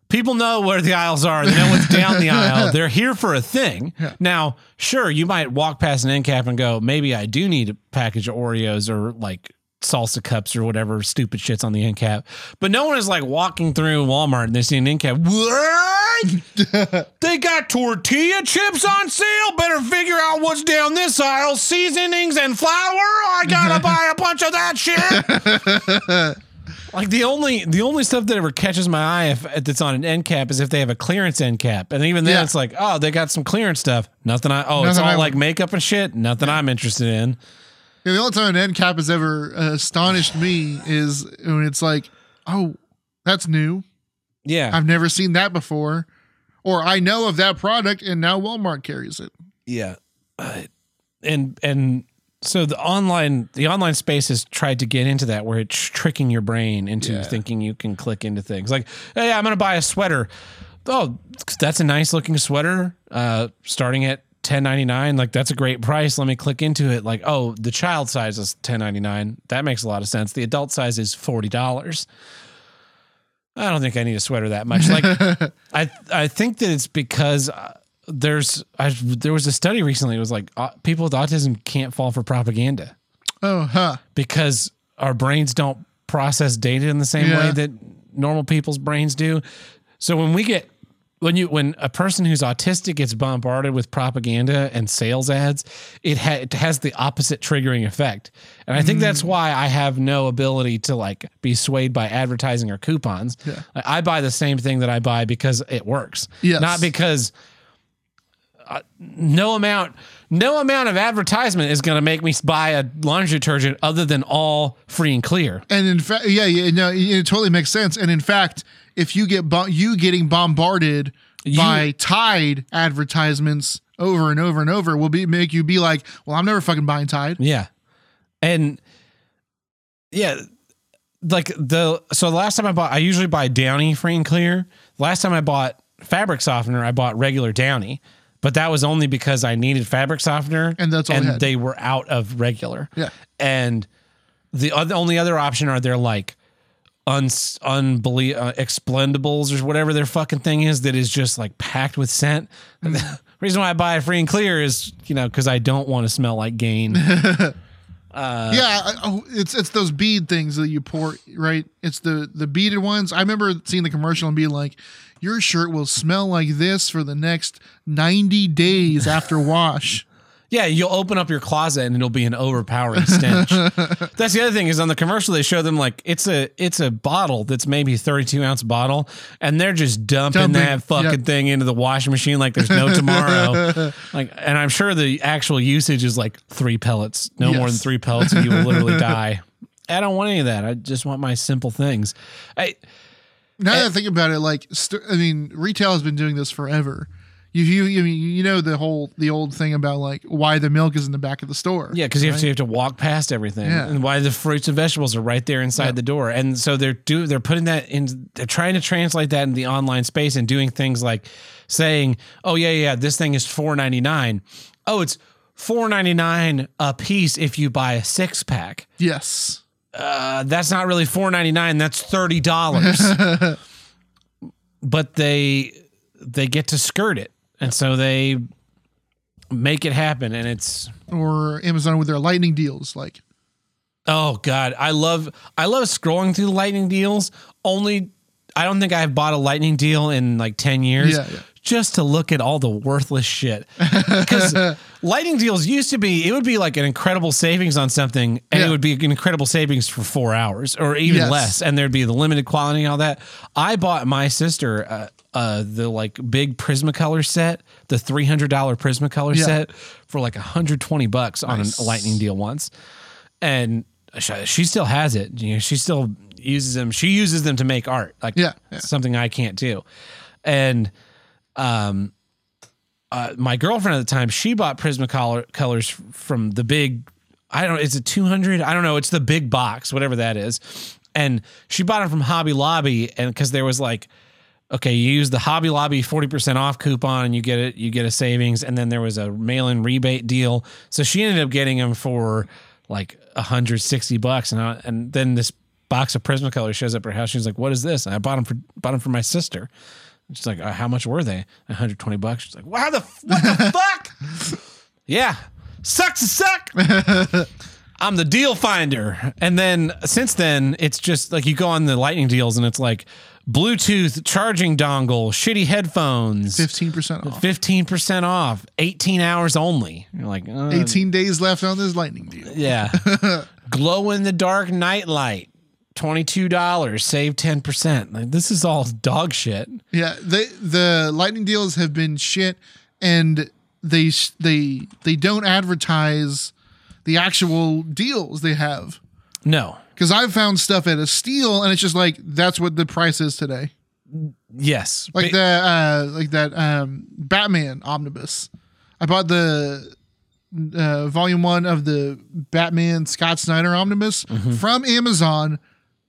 People know where the aisles are. They know what's down the aisle. They're here for a thing. Now, sure, you might walk past an end cap and go, maybe I do need a package of Oreos or like salsa cups or whatever stupid shits on the end cap. But no one is like walking through Walmart and they see an end cap. What? they got tortilla chips on sale. Better figure out what's down this aisle. Seasonings and flour. I gotta buy a bunch of that shit. Like the only the only stuff that ever catches my eye if that's on an end cap is if they have a clearance end cap, and even then Yeah. it's like, oh, they got some clearance stuff. Nothing I oh, it's all I- like makeup and shit. Nothing I'm interested in. Yeah, the only time an end cap has ever uh, astonished me is when it's like, oh, that's new. Yeah, I've never seen that before. Or I know of that product and now Walmart carries it. yeah, uh, and and so the online the online space has tried to get into that where it's tricking your brain into Yeah. thinking you can click into things like, hey, I'm gonna buy a sweater. Oh, that's a nice looking sweater. Uh, starting at ten ninety nine. Like that's a great price. Let me click into it. Like, oh, the child size is ten ninety nine. That makes a lot of sense. The adult size is forty dollars. I don't think I need a sweater that much. Like, I I think that it's because uh, there's I, there was a study recently. It was like uh, people with autism can't fall for propaganda Oh, huh. because our brains don't process data in the same way that normal people's brains do. So when we get when you when a person who's autistic gets bombarded with propaganda and sales ads, it, ha- it has the opposite triggering effect. And I think that's why I have no ability to like be swayed by advertising or coupons. Yeah. Like, I buy the same thing that I buy because it works, Yes. not because uh, no amount no amount of advertisement is going to make me buy a laundry detergent other than all free and clear. And in fact, yeah, yeah, no, it totally makes sense. And in fact, if you get bo- you getting bombarded by Tide advertisements over and over and over, will be make you be like, well, I'm never fucking buying Tide. Yeah. And yeah, like the so the last time I bought I usually buy Downy free and clear. Last time I bought fabric softener, I bought regular Downy. But that was only because I needed fabric softener And that's all and they were out of regular. Yeah. And the other, only other option are they're like un unbelie- uh, explendables or whatever their fucking thing is that is just like packed with scent. the reason why I buy free and clear is, you know, because I don't want to smell like Gain. yeah, I, oh, it's it's those bead things that you pour, right? It's the the beaded ones. I remember seeing the commercial and being like, "Your shirt will smell like this for the next ninety days after wash." Yeah, you'll open up your closet and it'll be an overpowering stench. that's the other thing is on the commercial they show them like it's a it's a bottle that's maybe thirty two ounce bottle and they're just dumping, Dumping, that fucking yep. thing into the washing machine like there's no tomorrow. like, and I'm sure the actual usage is like three pellets, no more than three pellets, and you will literally die. I don't want any of that. I just want my simple things. I Now that I think about it, like st- I mean, retail has been doing this forever. You, you, mean, you know the whole the old thing about like why the milk is in the back of the store. Yeah, because you have right? to you have to walk past everything, Yeah. and why the fruits and vegetables are right there inside Yeah. the door, and so they're do they're putting that in. They're trying to translate that in the online space and doing things like saying, "Oh yeah, yeah, this thing is four ninety nine. Oh, it's four ninety nine a piece if you buy a six pack. Yes. Uh, that's not really four ninety nine. That's thirty dollars. but they they get to skirt it, and so they make it happen, and it's Or Amazon with their lightning deals, like Oh God, I love I love scrolling through the lightning deals. Only I don't think I've bought a lightning deal in like ten years. Yeah, yeah. Just to look at all the worthless shit. Because lightning deals used to be, it would be like an incredible savings on something, and Yeah. it would be an incredible savings for four hours or even Yes. less, and there'd be the limited quality and all that. I bought my sister uh, uh, the like big Prismacolor set, the three hundred dollar Prismacolor Yeah. set for like hundred twenty bucks on a lightning deal once and she, she still has it. You know, she still uses them. She uses them to make art, like Yeah, yeah. something I can't do. And um, uh, my girlfriend at the time, she bought Prismacolor colors from the big. I don't. know, a two hundred. I don't know. It's the big box, whatever that is. and she bought them from Hobby Lobby, and because there was like, okay, you use the Hobby Lobby forty percent off coupon, and you get it, you get a savings, and then there was a mail-in rebate deal. So she ended up getting them for like hundred sixty bucks, and I, and then this box of Prismacolor shows up at her house. She's like, "What is this?" And I bought them for bought them for my sister. She's like, uh, "How much were they?" One hundred twenty bucks. She's like, "Wow, the what the fuck?" Yeah, sucks to suck. I'm the deal finder. And then since then, it's just like you go on the lightning deals and it's like Bluetooth charging dongle, shitty headphones, Fifteen percent off. 15% off, 18 hours only. You're like, uh, Eighteen days left on this lightning deal. yeah. Glow in the dark night light, $22, save 10%. Like, this is all dog shit. Yeah, they the lightning deals have been shit, and they they they don't advertise the actual deals they have. No. Because I've found stuff at a steal, and it's just like that's what the price is today. Yes. Like the uh, like that um, Batman omnibus. I bought the uh, volume one of the Batman Scott Snyder omnibus from Amazon,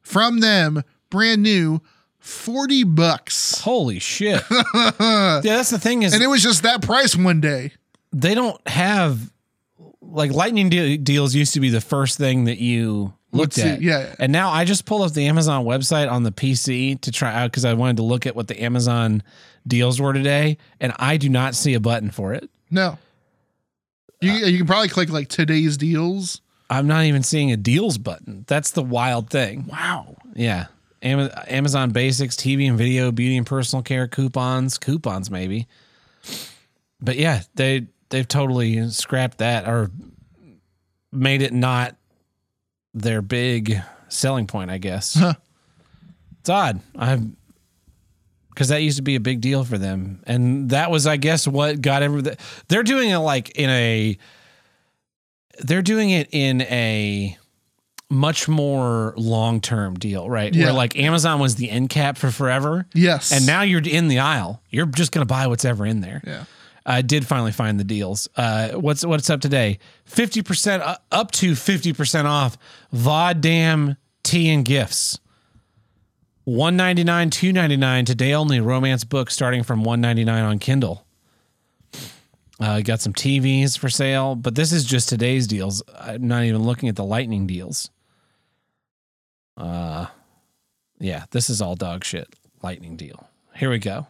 from them, brand new, forty bucks, Holy shit. yeah, that's the thing is and it was just that price one day. they don't have like lightning de- deals used to be the first thing that you looked at. yeah, yeah. And now I just pulled up the Amazon website on the PC to try out because I wanted to look at what the Amazon deals were today, and I do not see a button for it. No, you you can probably click like today's deals. I'm not even seeing a deals button. That's the wild thing. Wow. Yeah. Amazon Basics, TV and video, beauty and personal care, coupons, coupons maybe. But yeah, they they've totally scrapped that or made it not their big selling point, I guess. Huh. It's odd. I'm because that used to be a big deal for them, and that was, I guess, what got every. They're doing it like in a. They're doing it in a much more long term deal, right? Yeah. Where like Amazon was the end cap for forever. Yes. And now you're in the aisle. You're just gonna buy what's ever in there. Yeah. I did finally find the deals. Uh, what's what's up today? Fifty percent up to fifty percent off. Voddam tea and gifts. One ninety nine, two ninety nine today only. Romance book starting from one ninety nine on Kindle. Uh, got some TVs for sale, but this is just today's deals. I'm not even looking at the lightning deals. Uh, yeah, this is all dog shit. Lightning deal. Here we go.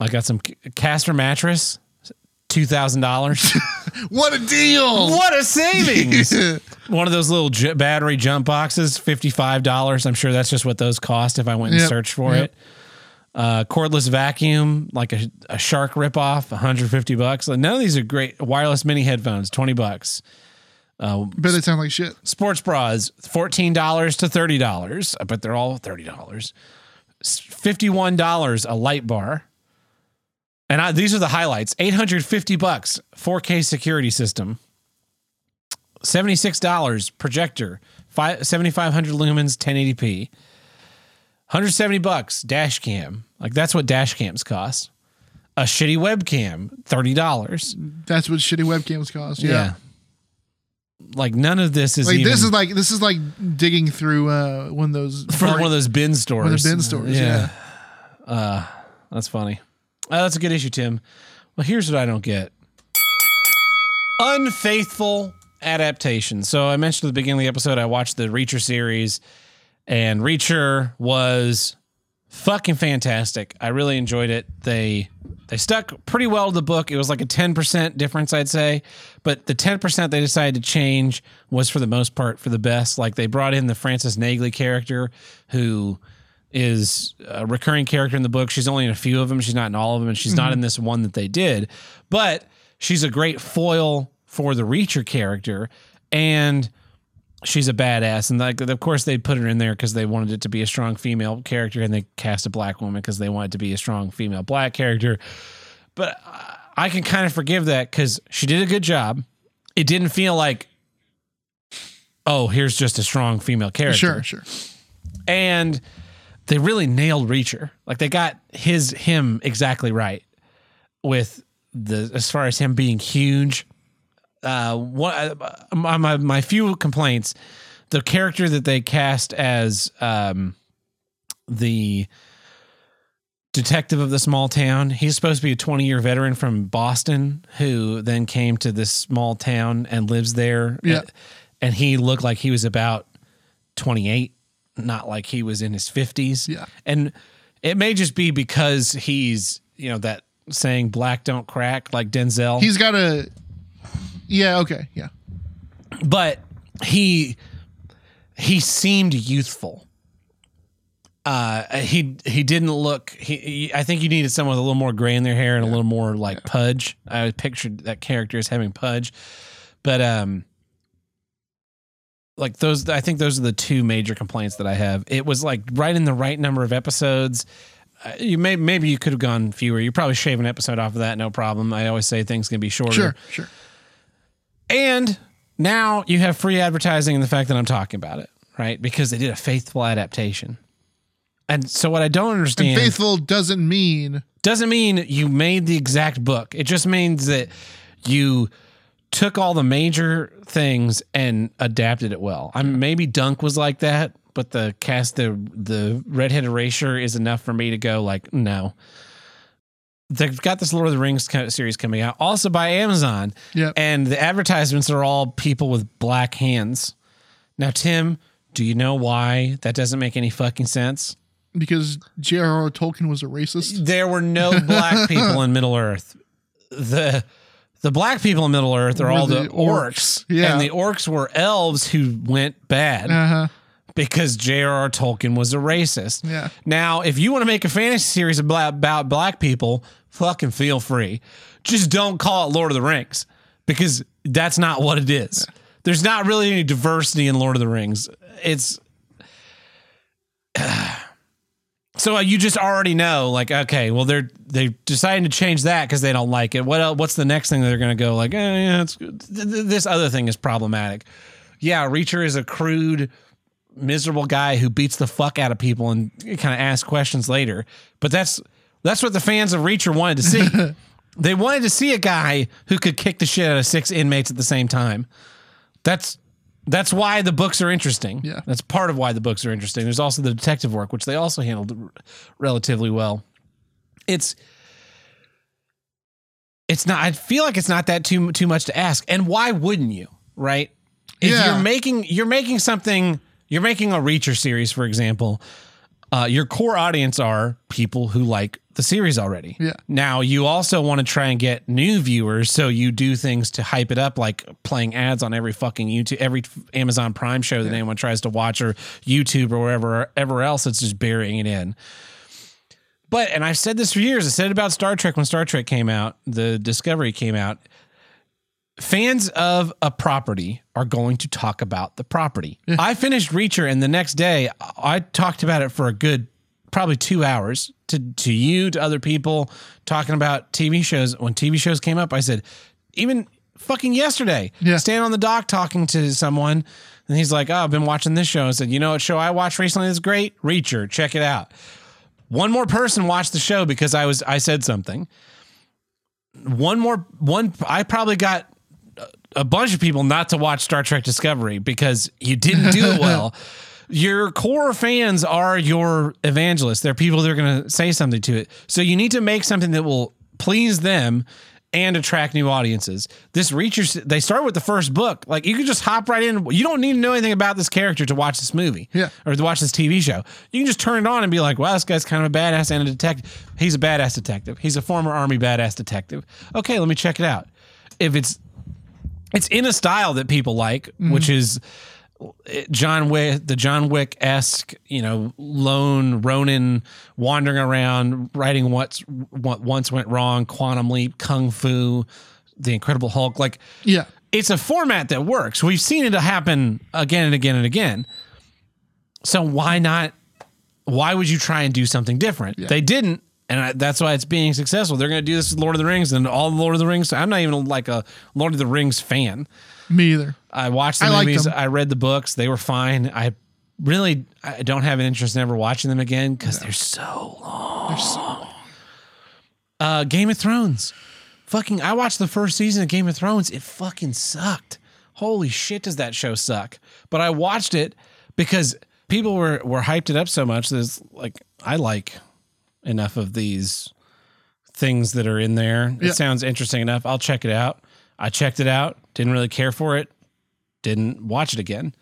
I got some C- Casper mattress, two thousand dollars. What a deal! what a savings! One of those little j- battery jump boxes, fifty five dollars. I'm sure that's just what those cost if I went and Yep, searched for yep. it. Uh, cordless vacuum, like a, a Shark ripoff, 150 bucks. None of these are great. Wireless mini headphones, 20 bucks. Uh, Bet they sound like shit. Sports bras, $14 to $30. I bet they're all $30. $51 a light bar. And I, these are the highlights. 850 bucks, 4K security system. $76 projector, five, 7500 lumens, 1080p. 170 bucks dash cam. Like that's what dash cams cost. A shitty webcam, $30. That's what shitty webcams cost. Yeah. Yeah. Like none of this is Like even this is like this is like digging through uh one of those bar- one of those bin stores. one of the bin stores. Yeah. Uh, that's funny. Uh, that's a good issue, Tim. Well, here's what I don't get unfaithful adaptation. So I mentioned at the beginning of the episode, I watched the Reacher series, and Reacher was fucking fantastic. I really enjoyed it. They they stuck pretty well to the book. It was like a 10% difference, I'd say. But the 10% they decided to change was for the most part for the best. Like they brought in the Frances Neagley character who is a recurring character in the book. She's only in a few of them. She's not in all of them, and she's not mm-hmm. in this one that they did. But she's a great foil for the Reacher character, and she's a badass. And like, of course, they put her in there because they wanted it to be a strong female character, and they cast a black woman because they wanted to be a strong female black character. But I- can kind of forgive that because she did a good job. It didn't feel like, oh, here's just a strong female character Sure, sure. and they really nailed Reacher. Like they got his him exactly right with the as far as him being huge. Uh, one, uh, my, my my few complaints. the character that they cast as um, the detective of the small town. He's supposed to be a 20 year veteran from Boston who then came to this small town and lives there. Yeah. And he looked like he was about 28, not like he was in his 50s. Yeah. And it may just be because he's, you know, that saying black don't crack like Denzel. He's got a. Yeah. Okay. Yeah. but he he seemed youthful. Uh, he he didn't look. He, he- I think you needed someone with a little more gray in their hair and a little more like pudge. I pictured that character as having pudge, but um, like those. I think those are the two major complaints that I have. It was like right in the right number of episodes. Uh, you may maybe you could have gone fewer. You probably shave an episode off of that, no problem. I always say things can be shorter. Sure. Sure. And now you have free advertising and the fact that I'm talking about it, right? Because they did a faithful adaptation. And so what I don't And understand faithful doesn't mean doesn't mean you made the exact book. It just means that you took all the major things and adapted it well. I mean, maybe Dunk was like that, but the cast the the redhead erasure is enough for me to go like no. They've got this Lord of the Rings series coming out, also by Amazon. Yep. And the advertisements are all people with black hands. Now, Tim, do you know why that doesn't make any fucking sense? because J.R.R. Tolkien was a racist. There were no black people in Middle Earth. The the black people in Middle Earth are Were all the orcs. orcs. Yeah. And the orcs were elves who went bad Uh huh. Because J.R.R. Tolkien was a racist. Yeah. Now, if you want to make a fantasy series about, about black people, fucking feel free. Just don't call it Lord of the Rings because that's not what it is. There's not really any diversity in Lord of the Rings. It's so uh, you just already know, like, okay, well, they're they deciding to change that because they don't like it. What else, What's the next thing that they're going to go like? Eh, yeah, it's good. Th- th- this other thing is problematic. Yeah, Reacher is a crude, miserable guy who beats the fuck out of people and kind of asks questions later. But that's that's what the fans of Reacher wanted to see. they wanted to see a guy who could kick the shit out of six inmates at the same time. That's that's why the books are interesting. Yeah. That's part of why the books are interesting. There's also the detective work, which they also handled r- relatively well. It's it's not I feel like it's not that too too much to ask. And why wouldn't you? Right? If Yeah. you're making you're making something you're making a Reacher series, for example, uh, your core audience are people who like the series already. Yeah. Now you also want to try and get new viewers, so you do things to hype it up, like playing ads on every fucking YouTube, every Amazon Prime show that anyone tries to watch, or YouTube, or wherever ever else. It's just burying it in. But and I've said this for years. I said it about Star Trek when Star Trek came out, the Discovery came out. Fans of a property are going to talk about the property. I finished Reacher, and the next day I talked about it for a good probably two hours to to you to other people talking about TV shows. When TV shows came up, I said, even fucking yesterday, Yeah. stand on the dock talking to someone, and he's like, "Oh, I've been watching this show." I said, "You know what show I watched recently that's great? Reacher. Check it out." One more person watched the show because I was I said something. One more one I probably got a bunch of people not to watch Star Trek Discovery because you didn't do it well. your core fans are your evangelists. They're people that are going to say something to it. So you need to make something that will please them and attract new audiences. This Reacher, they start with the first book. Like you can just hop right in. You don't need to know anything about this character to watch this movie Yeah. or to watch this TV show. You can just turn it on and be like, wow, this guy's kind of a badass and a detective. He's a badass detective. He's a former army badass detective. Okay, let me check it out. If it's it's in a style that people like, which mm-hmm. is eh, John Wick, the John Wick esque, you know, lone Ronin wandering around, writing what's what once went wrong, Quantum Leap, Kung Fu, The Incredible Hulk. Like, Yeah. it's a format that works. We've seen it happen again and again and again. So why not? Why would you try and do something different? They didn't, and I, that's why it's being successful. They're going to do this with Lord of the Rings and all the Lord of the Rings. I'm not even like a Lord of the Rings fan. Me either. I watched the I movies. I read the books. They were fine. I really I don't have an interest in ever watching them again because they're so long. They're so long. Uh, Game of Thrones. Fucking, I watched the first season of Game of Thrones. It fucking sucked. holy shit, does that show suck? But I watched it because people were were hyped it up so much that it's like I like enough of these things that are in there. Yeah. It sounds interesting enough. I'll check it out. I checked it out. Didn't really care for it. Didn't watch it again.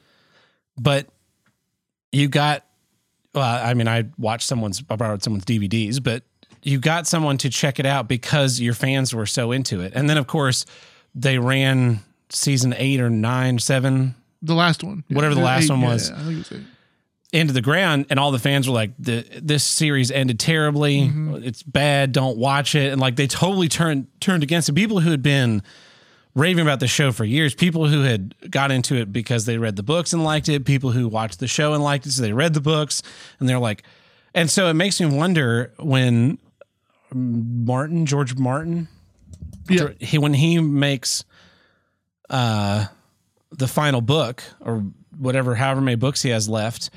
But you got well, I mean, I watched someone's I borrowed someone's DVDs, but you got someone to check it out because your fans were so into it. And then of course they ran season eight or nine, seven The last one, Whatever the last one yeah, was. yeah, into the ground and all the fans were like the, this series ended terribly. It's bad. Don't watch it. And like they totally turned turned against the people who had been raving about the show for years people who had got into it because they read the books and liked it people who watched the show and liked it so they read the books and they're like and so it makes me wonder when martin george martin Yeah. he when he makes uh the final book or whatever however many books he has left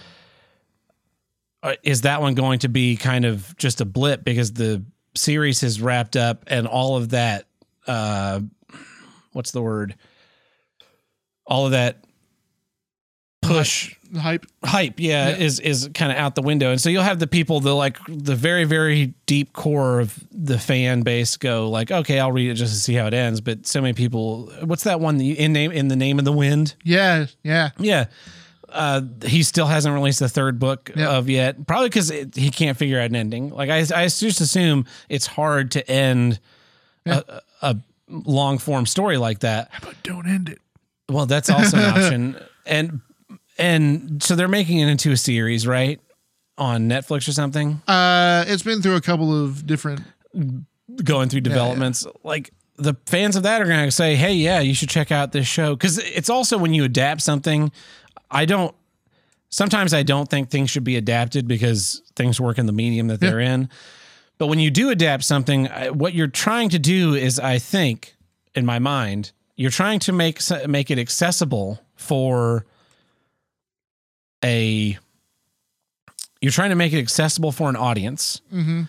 uh, is that one going to be kind of just a blip because the series has wrapped up and all of that uh what's the word all of that push hype. hype yeah, Yeah. is is kind of out the window and so you'll have the people the like the very very deep core of the fan base go like okay i'll read it just to see how it ends but so many people what's that one in name in the name of the wind Yeah, yeah. yeah uh he still hasn't released the third book Yeah. of yet probably because he can't figure out an ending like i i just assume it's hard to end a, a long form story like that But don't end it. well, that's also an option. And and so they're making it into a series, right? On Netflix or something, Uh, it's been through a couple of different. going through developments. Like the fans of that are going to say, "Hey, yeah, you should check out this show." Cuz it's also when you adapt something, I don't sometimes I don't think things should be adapted because things work in the medium that they're in. But when you do adapt something, what you're trying to do is I think in my mind, you're trying to make make it accessible for a you're trying to make it accessible for an audience mm-hmm.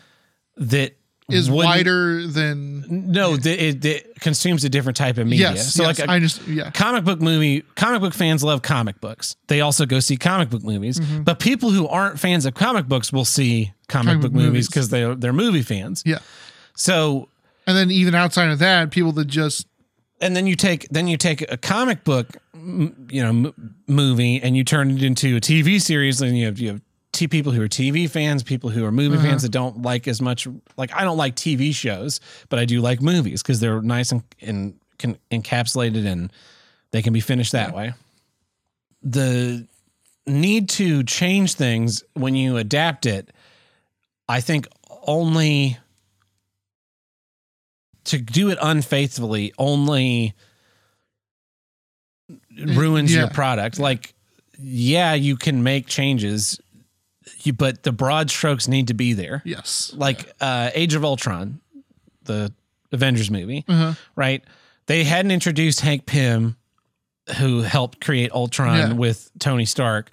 that Is wider than no it, that consumes a different type of media yes. so yes, like a, I just yeah. comic book movie comic book fans love comic books they also go see comic book movies mm-hmm. but people who aren't fans of comic books will see comic, Comic book movies. because they're they're movie fans Yeah. so And then even outside of that, people that just and then you take then you take a comic book you know m- movie and you turn it into a TV series and you have you have t- people who are TV fans people who are movie Uh-huh. fans that don't like as much like I don't like TV shows but I do like movies because they're nice and, and can, encapsulated and they can be finished that way the need to change things when you adapt it I think only to do it unfaithfully only ruins your product. Like, yeah, you can make changes, you, but the broad strokes need to be there. yes. Like uh, Age of Ultron, the Avengers movie, Uh-huh. right? They hadn't introduced Hank Pym, who helped create Ultron Yeah. with Tony Stark.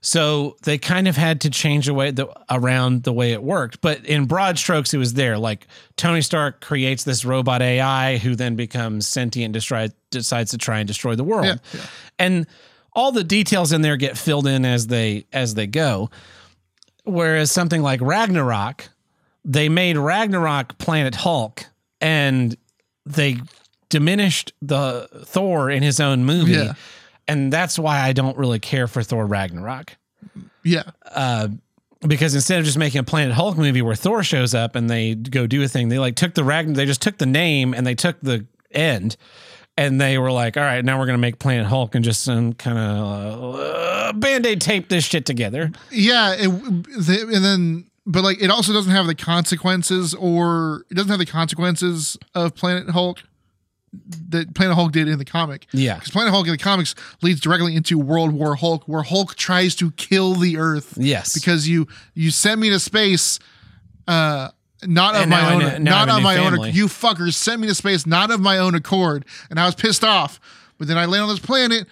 So they kind of had to change the way the around the way it worked, but in broad strokes, it was there. Like Tony Stark creates this robot AI who then becomes sentient, decides to try and destroy the world, Yeah, yeah. and all the details in there get filled in as they as they go. Whereas something like Ragnarok, they made Ragnarok Planet Hulk, and they diminished the Thor in his own movie. Yeah. And that's why I don't really care for Thor Ragnarok. Yeah. Uh, because instead of just making a Planet Hulk movie where Thor shows up and they go do a thing, they like took the Ragnar, they just took the name and they took the end, and they were like, "All right, now we're gonna make Planet Hulk and just um, kind of uh, band aid tape this shit together." Yeah, it, the, and then but like it also doesn't have the consequences or it doesn't have the consequences of Planet Hulk that Planet Hulk did in the comic. Yeah. Because Planet Hulk in the comics leads directly into World War Hulk, where Hulk tries to kill the Earth. Yes. Because you you sent me to space, uh, not of And my own, I not a of my family. own. You fuckers sent me to space, not of my own accord, and I was pissed off. But then I landed on this planet.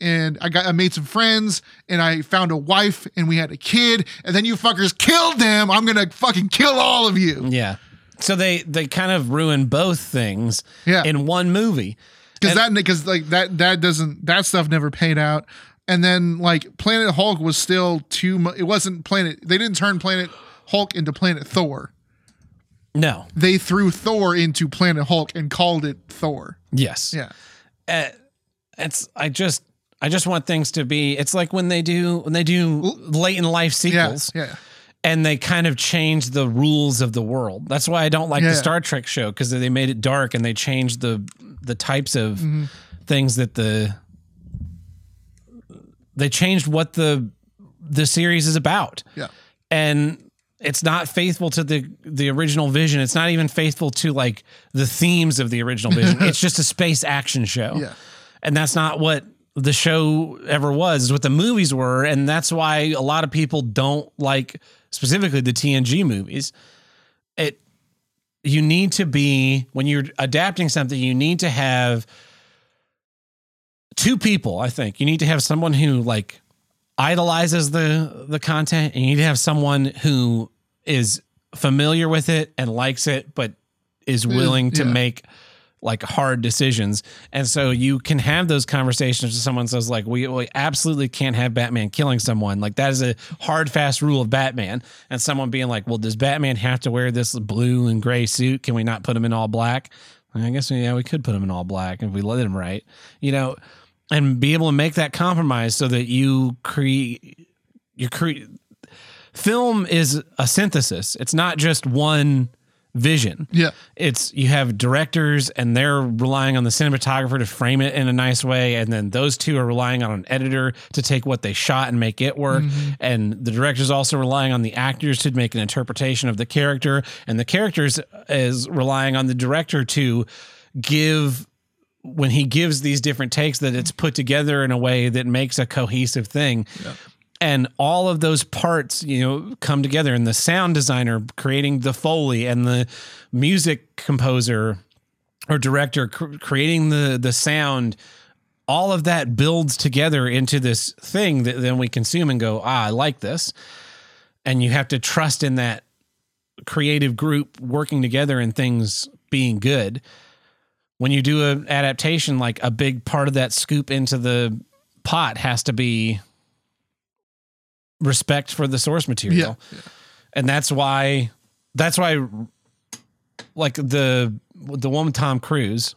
And I got I made some friends and I found a wife and we had a kid and then you fuckers killed them. I'm gonna fucking kill all of you. Yeah. So they they kind of ruin both things Yeah. in one movie. because that because like that that doesn't that stuff never paid out. And then like Planet Hulk was still too much. It wasn't Planet. They didn't turn Planet Hulk into Planet Thor. No. They threw Thor into Planet Hulk and called it Thor. Yes. Yeah. uh, it's I just I just want things to be. It's like when they do when they do late in life Yeah. sequels, Yeah. and they kind of change the rules of the world. That's why I don't like Yeah. the Star Trek show because they made it dark and they changed the the types of Mm-hmm. things that the they changed what the the series is about Yeah. and it's not faithful to the the original vision. It's not even faithful to like the themes of the original vision. it's just a space action show. Yeah. And that's not what the show ever was, is what the movies were. And that's why a lot of people don't like specifically the TNG movies. It you need to be when you're adapting something, you need to have two people, I think. You need to have someone who like idolizes the the content and you need to have someone who is familiar with it and likes it but is mm, willing to yeah. make like hard decisions. And so you can have those conversations with someone says like we, we absolutely can't have batman killing someone. Like that is a hard fast rule of batman. And someone being like well does batman have to wear this blue and gray suit? Can we not put him in all black? I guess yeah we could put him in all black if we let him right? You know and be able to make that compromise so that you create you create film is a synthesis. It's not just one vision. Yeah. it's you have directors and they're relying on the cinematographer to frame it in a nice way. And then those two are relying on an editor to take what they shot and make it work. Mm-hmm. And the director's also relying on the actors to make an interpretation of the character. And the characters is relying on the director to give when he gives these different takes that it's put together in a way that makes a cohesive thing and all of those parts you know come together. And the sound designer creating the foley and the music composer or director cr- creating the the sound all of that builds together into this thing that then we consume and go ah i like this. And you have to trust in that creative group working together and things being good. When you do an adaptation like a big part of that scoop into the pot has to be respect for the source material. And that's why that's why like the the one with Tom Cruise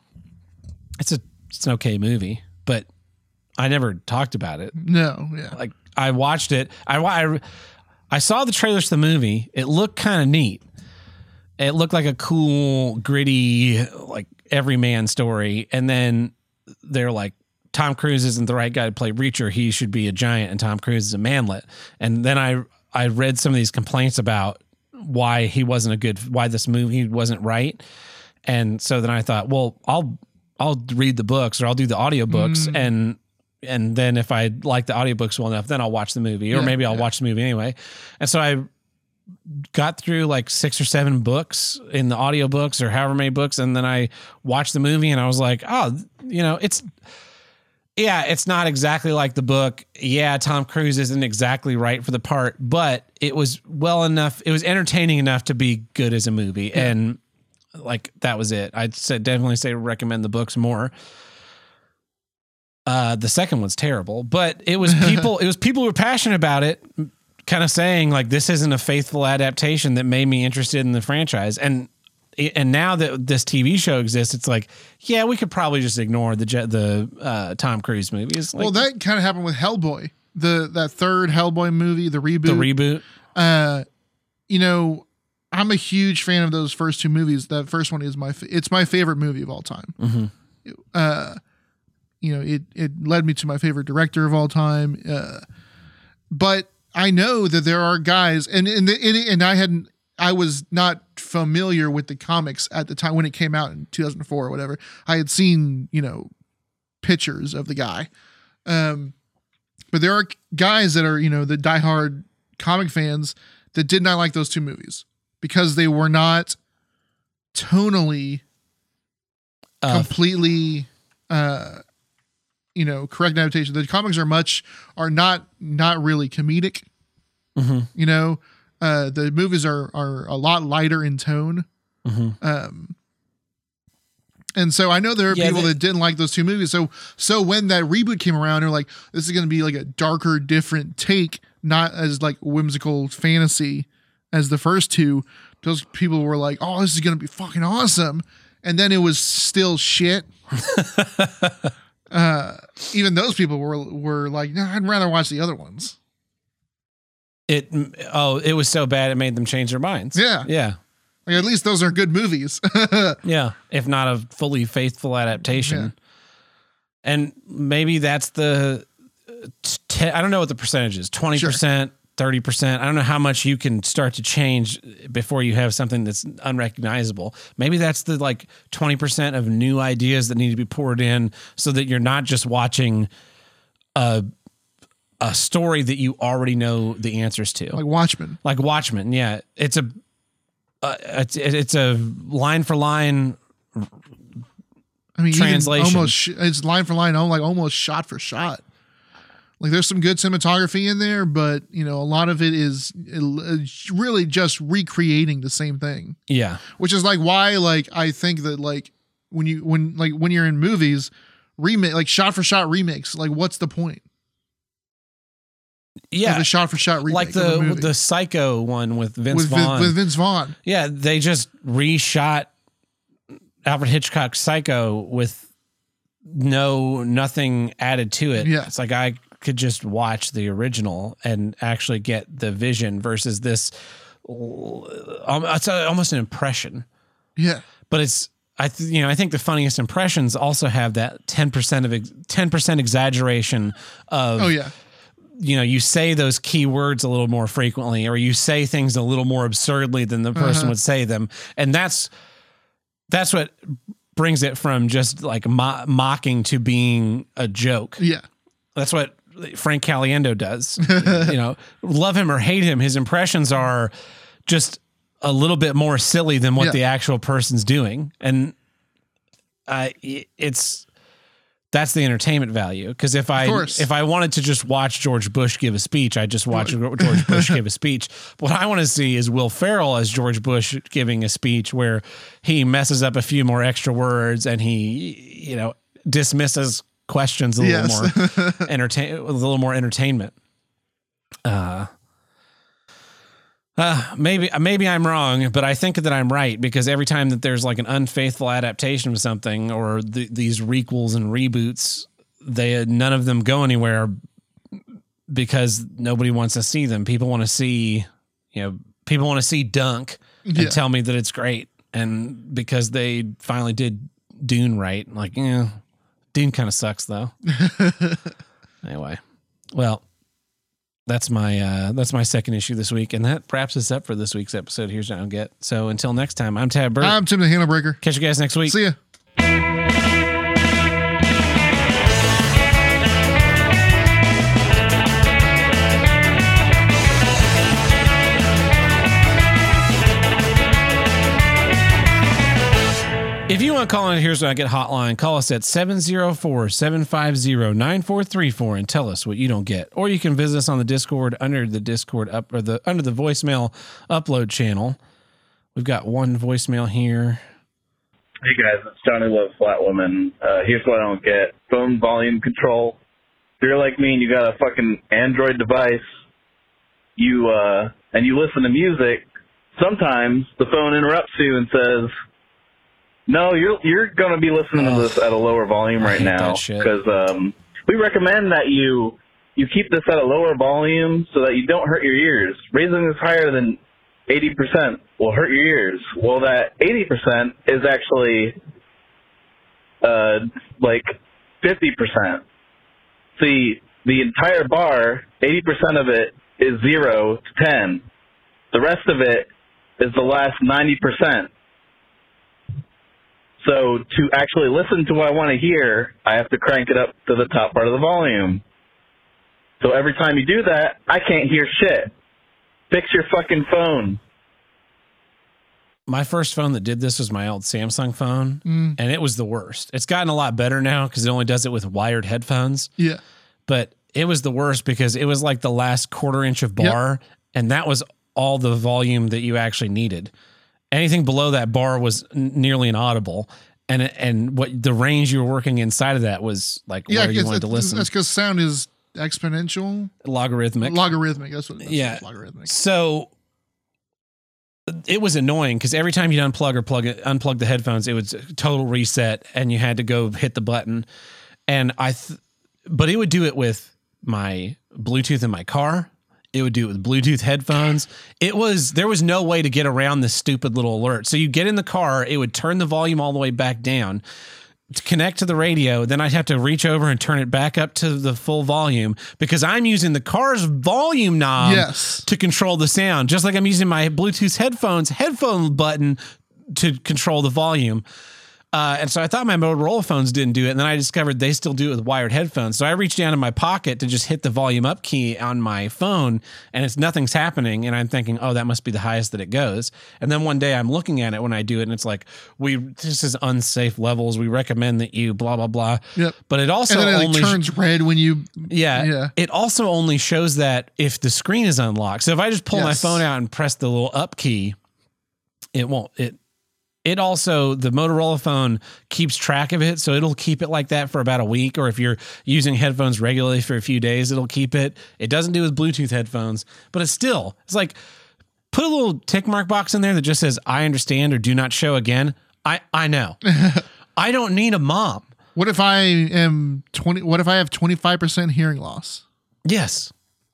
it's a it's an okay movie but I never talked about it. No. Yeah. like I watched it. I I, I saw the trailers to the movie. It looked kind of neat. It looked like a cool gritty like everyman story. And then they're like Tom Cruise isn't the right guy to play Reacher. He should be a giant, and Tom Cruise is a manlet. And then I I read some of these complaints about why he wasn't a good, why this movie wasn't right. And so then I thought, well, I'll I'll read the books or I'll do the audiobooks mm. and and then if I like the audiobooks well enough, then I'll watch the movie or Yeah, maybe I'll yeah. watch the movie anyway. And so I got through like six or seven books in the audiobooks or however many books and then I watched the movie and I was like, "Oh, you know, it's yeah, it's not exactly like the book. Yeah, Tom Cruise isn't exactly right for the part, but it was well enough. It was entertaining enough to be good as a movie, and like that was it. I'd say definitely say recommend the books more. Uh, the second one's terrible, but it was people. it was people who were passionate about it, kind of saying like this isn't a faithful adaptation that made me interested in the franchise, and and now that this TV show exists, it's like, yeah, we could probably just ignore the the uh, Tom Cruise movies. Like, well, that kind of happened with Hellboy, the that third Hellboy movie, the reboot. the reboot. uh, you know, I'm a huge fan of those first two movies. That first one is my it's my favorite movie of all time. Mhm. Uh, you know, it it led me to my favorite director of all time. Uh, but I know that there are guys, and and, and I hadn't. I was not familiar with the comics at the time when it came out in 2004 or whatever. I had seen, you know, pictures of the guy. Um, but there are guys that are, you know, the diehard comic fans that did not like those two movies because they were not tonally Uh, completely uh you know correct adaptation the comics are much are not not really comedic mhm, you know uh the movies are are a lot lighter in tone mhm. um And so I know there are Yeah, people they- that didn't like those two movies. So so when that reboot came around, they're like, this is going to be like a darker, different take, not as like whimsical fantasy as the first two. Those people were like, oh, this is going to be fucking awesome. And then it was still shit. uh, even those people were were like, no, I'd rather watch the other ones. It oh, it was so bad it made them change their minds. Yeah. Yeah. Like at least those are good movies. Yeah, if not a fully faithful adaptation. Yeah. And maybe that's the uh, te- I don't know what the percentage is. 20%, 30%. I don't know how much you can start to change before you have something that's unrecognizable. Maybe that's the like 20% of new ideas that need to be poured in so that you're not just watching a a story that you already know the answers to like Watchmen. like Watchmen. Yeah, it's a uh, it's it's a line for line. I mean, Translation. almost it's line for line, like almost shot for shot. Like there's some good cinematography in there, but you know a lot of it is really just recreating the same thing, Yeah, which is like why like I think that like when you when like when you're in movies remake like shot for shot remakes like what's the point yeah, a shot for shot remake like of the movie? the Psycho one with Vince with, Vin- Vaughn. with Vince Vaughn yeah, they just reshot Alfred Hitchcock's Psycho with no nothing added to it. Yeah. it's like I could just watch the original and actually get the vision versus this. Um, it's almost an impression. yeah but it's I th- you know I think the funniest impressions also have that ten percent of ten percent exaggeration of oh yeah you know you say those key words a little more frequently or you say things a little more absurdly than the person Uh-huh. would say them and that's that's what brings it from just like mo- mocking to being a joke yeah that's what Frank Caliendo does. you know, love him or hate him, his impressions are just a little bit more silly than what Yeah. the actual person's doing, and I it's that's the entertainment value. Because if I if I wanted to just watch George Bush give a speech, I just watch George Bush give a speech. What I want to see is Will Ferrell as George Bush giving a speech where he messes up a few more extra words and he you know dismisses questions a little Yes. more entertain a little more entertainment. Uh, uh, maybe maybe I'm wrong, but I think that I'm right because every time that there's like an unfaithful adaptation of something or th- these requels and reboots, they none of them go anywhere because nobody wants to see them. People want to see, you know, people want to see Dunk and Yeah. tell me that it's great, and because they finally did Dune right, like yeah, Dune kind of sucks though. anyway, well, that's my uh, that's my second issue this week, and that wraps us up for this week's episode. Here's what I'll get. So until next time, I'm Tab Bird. I'm Tim the Handle Breaker Catch you guys next week. see ya If you want to call in Here's What I Get hotline, call us at 704-750-9434 and tell us what you don't get. Or you can visit us on the Discord under the Discord up or the under the voicemail upload channel. We've got one voicemail here. Hey guys, it's Johnny Love Flat Woman. Uh, here's what I don't get: phone volume control. If you're like me and you got a fucking Android device, you uh, and you listen to music, sometimes the phone interrupts you and says, "No, you're you're gonna be listening to this at a lower volume right now because um, we recommend that you you keep this at a lower volume so that you don't hurt your ears. Raising this higher than 80% will hurt your ears. Well, that 80% is actually uh, like 50%. See, the entire bar, 80% of it is 0 to 10. The rest of it is the last 90%. So to actually listen to what I want to hear, I have to crank it up to the top part of the volume. So every time you do that, I can't hear shit. Fix your fucking phone. My first phone that did this was my old Samsung phone, Mm. and it was the worst. It's gotten a lot better now because it only does it with wired headphones. yeah but it was the worst because it was like the last quarter inch of bar and that was all the volume that you actually needed anything below that bar was n- nearly inaudible and and what the range you were working inside of that was like Yeah, where you wanted to listen that's because sound is exponential, logarithmic. logarithmic. That's what. That's Yeah. logarithmic. So it was annoying because every time you'd unplug or plug it, unplug the headphones, it was a total reset, and you had to go hit the button. And I, th- but it would do it with my Bluetooth in my car. It would do it with Bluetooth headphones. It was there was no way to get around this stupid little alert. So you get in the car, it would turn the volume all the way back down to connect to the radio, then I'd have to reach over and turn it back up to the full volume because I'm using the car's volume knob Yes. to control the sound, just like I'm using my Bluetooth headphones headphone button to control the volume. Uh, and so I thought my Motorola phones didn't do it, and then I discovered they still do it with wired headphones. So I reached down in my pocket to just hit the volume up key on my phone, and it's nothing's happening. And I'm thinking, oh, that must be the highest that it goes. And then one day I'm looking at it when I do it, and it's like, we this is unsafe levels. We recommend that you blah blah blah. Yep. But it also it only like, turns red when you. yeah. Yeah. It also only shows that if the screen is unlocked. So if I just pull my phone out and press the little up key, it won't. It it also the Motorola phone keeps track of it, so it'll keep it like that for about a week. Or if you're using headphones regularly for a few days, it'll keep it. It doesn't do with Bluetooth headphones, but it's still it's like put a little tick mark box in there that just says I understand or do not show again. I I know. I don't need a mom. What if I am twenty? What if I have twenty five percent hearing loss? Yes.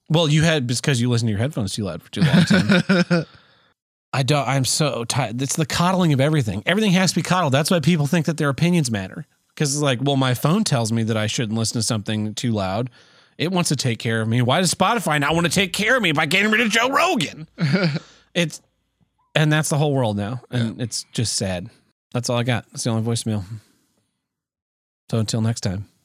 Well, you had because you listen to your headphones too loud for too long. I don't. I'm so tired. It's the coddling of everything. Everything has to be coddled. That's why people think that their opinions matter. Because it's like, well, my phone tells me that I shouldn't listen to something too loud. It wants to take care of me. Why does Spotify not want to take care of me by getting rid of Joe Rogan? it's, and that's the whole world now, and it's just sad. That's all I got. That's the only voicemail. So until next time.